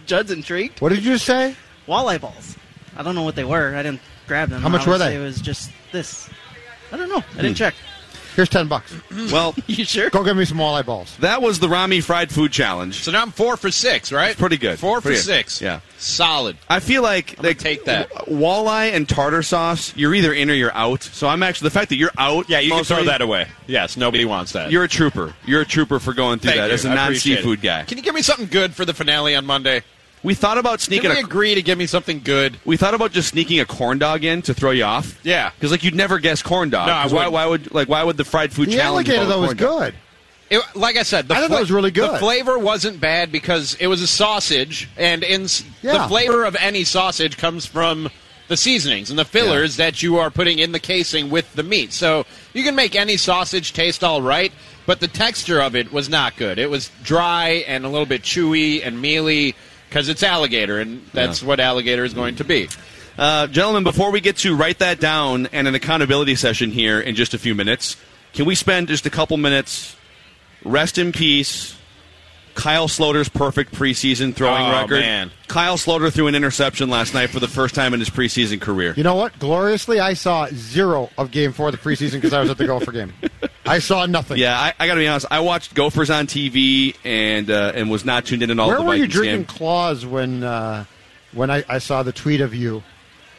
Judd's intrigued. What did you just say? Walleye balls. I don't know what they were. I didn't grab them. How much I would were they? It was just this. I don't know. I Hmm. didn't check. Here's ten bucks. <clears throat> Well, <laughs> You sure? Go get me some walleye balls. that was the Rami fried food challenge. So now I'm four for six, right? Pretty good. Four Pretty for good. six. Yeah. Solid. I feel like gonna like, take that. walleye and tartar sauce. You're either in or you're out. So I'm actually the fact that you're out. Yeah, you can throw that away. Yes, nobody wants that. You're a trooper. You're a trooper for going through Thank that you. as a non seafood guy. Can you give me something good for the finale on Monday? We thought about Can sneaking we a agree to give me something good? We thought about just sneaking a corn dog in to throw you off. Yeah. because like you'd never guess corn dog. No, I 'Cause why, wouldn't. why would like why would the fried food The challenge? alligator though was good. It, like I said, the I thought that was really good. The flavor wasn't bad because it was a sausage, and in s- the flavor of any sausage comes from the seasonings and the fillers that you are putting in the casing with the meat. So you can make any sausage taste all right, but the texture of it was not good. It was dry and a little bit chewy and mealy because it's alligator, and that's what alligator is going to be. Uh, gentlemen, before we get to write that down and an accountability session here in just a few minutes, can we spend just a couple minutes? Rest in peace. Kyle Sloter's perfect preseason throwing Oh, record. man. Kyle Sloter threw an interception last night for the first time in his preseason career. You know what? Gloriously, I saw zero of Game Four of the preseason because I was at the Gopher game. <laughs> I saw nothing. Yeah, I, I got to be honest. I watched Gophers on TV and uh, and was not tuned in at all. Where to the were you drinking game. claws when uh, when I, I saw the tweet of you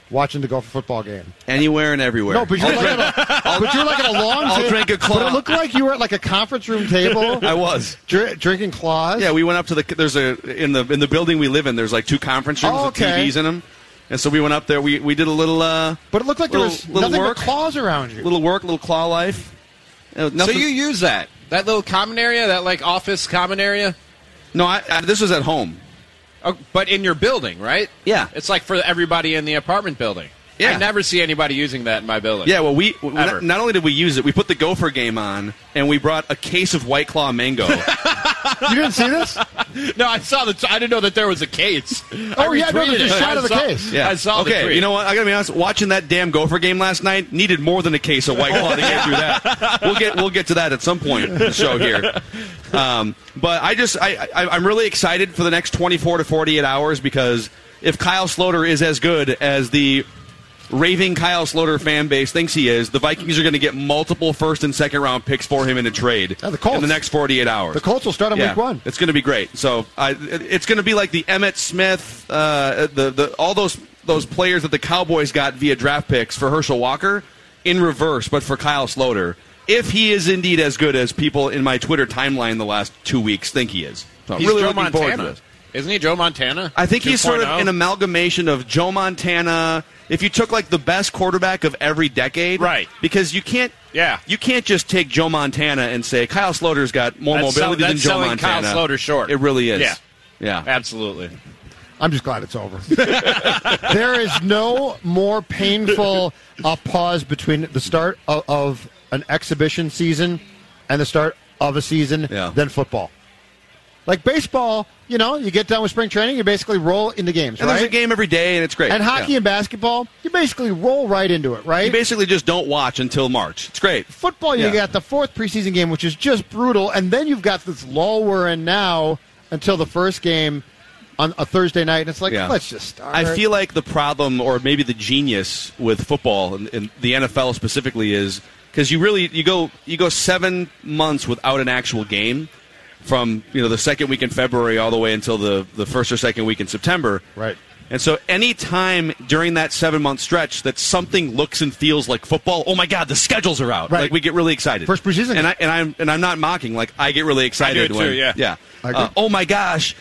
watching the Gopher football game? Anywhere and everywhere. No, but you're, like drink- at a, <laughs> but you were like at a long I'll table. drink a claw. But it looked like you were at like a conference room table. <laughs> I was. dr- drinking claws. Yeah, we went up to the. There's a in the in the building we live in. There's like two conference rooms Oh, with. TVs in them, and so we went up there. We we did a little uh, but it looked like there was little nothing work. but claws around you. little work, little claw life. Uh, So you use that that little common area, that like office common area, no, I, I, this was at home. Oh, but in your building, right? Yeah. It's like for everybody in the apartment building. Yeah. I never see anybody using that in my village. Yeah, well, we we- not, not only did we use it, we put the Gopher game on, and we brought a case of White Claw mango. <laughs> you didn't see this? No, I saw the. I didn't know that there was a case. Oh, yeah, no, retweeted there's a it. shot I of the saw- case. Yeah. I saw the Okay, tweet. you know what? I gotta be honest. Watching that damn Gopher game last night needed more than a case of White Claw to get through that. We'll get we'll get to that at some point in the show here. Um, but I just I, I I'm really excited for the next 24 to 48 hours because if Kyle Sloter is as good as the raving Kyle Sloter fan base thinks he is, the Vikings are going to get multiple first and second round picks for him in a trade Yeah, the Colts. in the next 48 hours. The Colts will start on Yeah, week one. It's going to be great. So I, it's going to be like the Emmitt Smith, uh, the the all those those players that the Cowboys got via draft picks for Herschel Walker in reverse, but for Kyle Sloter. If he is indeed as good as people in my Twitter timeline the last two weeks think he is, so I'm He's really Joe looking forward to Montana. this. Isn't he Joe Montana? I think he's sort of 2.0? an amalgamation of Joe Montana. If you took like the best quarterback of every decade, Right. Because you can't, Yeah. you can't just take Joe Montana and say Kyle Sloter's got more That's mobility sell- than that's Joe selling Kyle Montana. Sloter short. It really is. Yeah. yeah. Absolutely. I'm just glad it's over. <laughs> there is no more painful uh, pause between the start of, of an exhibition season and the start of a season Yeah. than football. Like baseball, you know, you get done with spring training, you basically roll into games, And right? there's a game every day, and it's great. and hockey Yeah. and basketball, you basically roll right into it, right? You basically just don't watch until March. It's great. Football, you Yeah. got the fourth preseason game, which is just brutal, and then you've got this lull we're in now until the first game on a Thursday night, and it's like, Yeah. let's just start. I feel like the problem, or maybe the genius with football and, and the NFL specifically, is because you really you go you go seven months without an actual game, from you know the second week in February all the way until the the first or second week in September. Right. And so, any time during that seven month stretch that something looks and feels like football, oh my God, the schedules are out! Right. Like we get really excited. First preseason. and I and I'm and I'm not mocking. Like I get really excited too, when yeah. yeah. I agree. Uh, oh my gosh,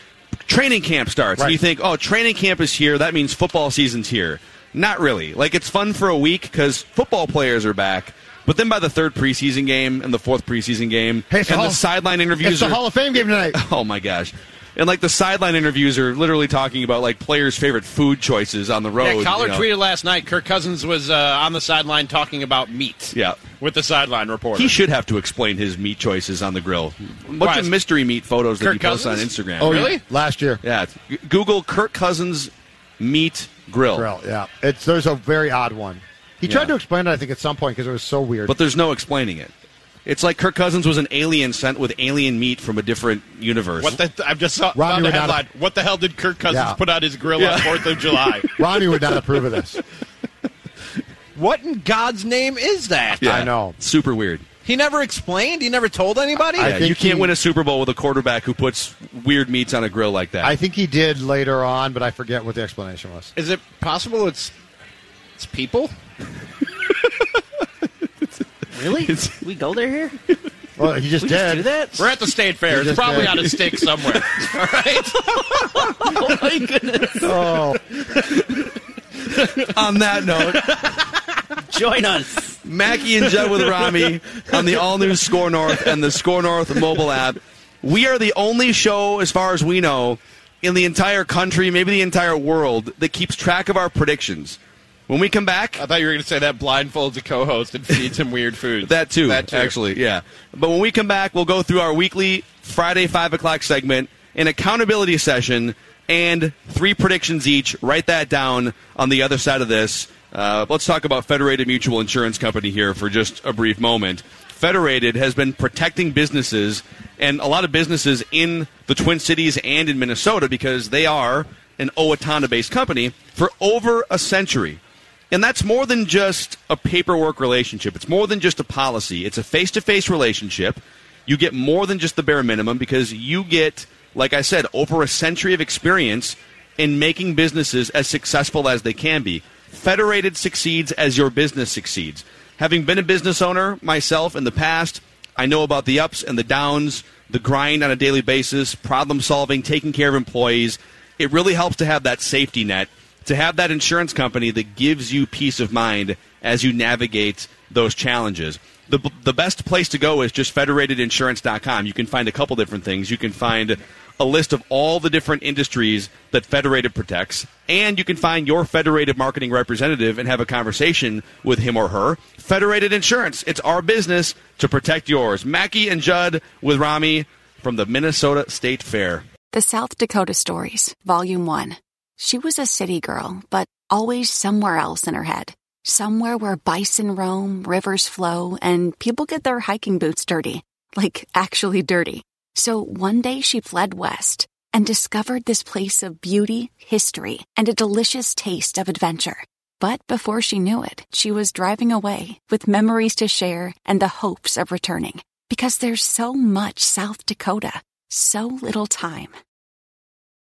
training camp starts. Right. And you think, oh, training camp is here. That means football season's here. Not really. Like it's fun for a week because football players are back. But then by the third preseason game and the fourth preseason game Hey, and the the sideline interviews it's the are, Hall of Fame game tonight. <laughs> Oh my gosh. And like the sideline interviews are literally talking about like players' favorite food choices on the road. Yeah, Collar you know. tweeted last night. Kirk Cousins was uh, on the sideline talking about meat. Yeah. with the sideline reporter. He should have to explain his meat choices on the grill. Bunch Why? of mystery meat photos that Kirk he posts on Instagram. Oh, Really? Last year. Yeah. Google Kirk Cousins meat grill. Grill, yeah. It's there's a very odd one. He tried Yeah. to explain it, I think, at some point because it was so weird. But there's no explaining it. It's like Kirk Cousins was an alien sent with alien meat from a different universe. What the? I just saw Rodney found the would not- headline. What the hell did Kirk Cousins Yeah. put on his grill on Fourth of July? <laughs> Ronnie would not approve of this. <laughs> what in God's name is that? Yeah. I know. Super weird. He never explained. He never told anybody. I Yeah, think you can't he- win a Super Bowl with a quarterback who puts weird meats on a grill like that. I think he did later on, but I forget what the explanation was. Is it possible it's it's people? <laughs> Really? we go there here? Well, he just We did. just do that? We're at the state fair. It's probably did. on a stick <laughs> somewhere. All right. <laughs> Oh my goodness! Oh, on that note, Join us. Mackey and Judd with Rami on the all new SKOR North and the SKOR North mobile app. We are the only show, as far as we know, in the entire country, maybe the entire world, that keeps track of our predictions. When we come back, I thought you were going to say that blindfolds a co-host and feeds him weird food. That too, That too. actually, yeah. But when we come back, we'll go through our weekly Friday five o'clock segment, an accountability session, and three predictions each. Write that down on the other side of this. Uh, let's talk about Federated Mutual Insurance Company here for just a brief moment. Federated has been protecting businesses and a lot of businesses in the Twin Cities and in Minnesota because they are an Owatonna based company for over a century. And that's more than just a paperwork relationship. It's more than just a policy. It's a face to face relationship. You get more than just the bare minimum because you get, like I said, over a century of experience in making businesses as successful as they can be. Federated succeeds as your business succeeds. Having been a business owner myself in the past, I know about the ups and the downs, the grind on a daily basis, problem solving, taking care of employees. It really helps to have that safety net to have that insurance company that gives you peace of mind as you navigate those challenges. The, the best place to go is just federatedinsurance.com. You can find a couple different things. You can find a list of all the different industries that Federated protects, and you can find your Federated marketing representative and have a conversation with him or her. Federated Insurance, it's our business to protect yours. Mackey and Judd with Rami from the Minnesota State Fair. The South Dakota Stories, Volume 1. She was a city girl, but always somewhere else in her head. Somewhere where bison roam, rivers flow, and people get their hiking boots dirty. Like, actually dirty. So one day she fled west and discovered this place of beauty, history, and a delicious taste of adventure. But before she knew it, she was driving away with memories to share and the hopes of returning. Because there's so much South Dakota, so little time.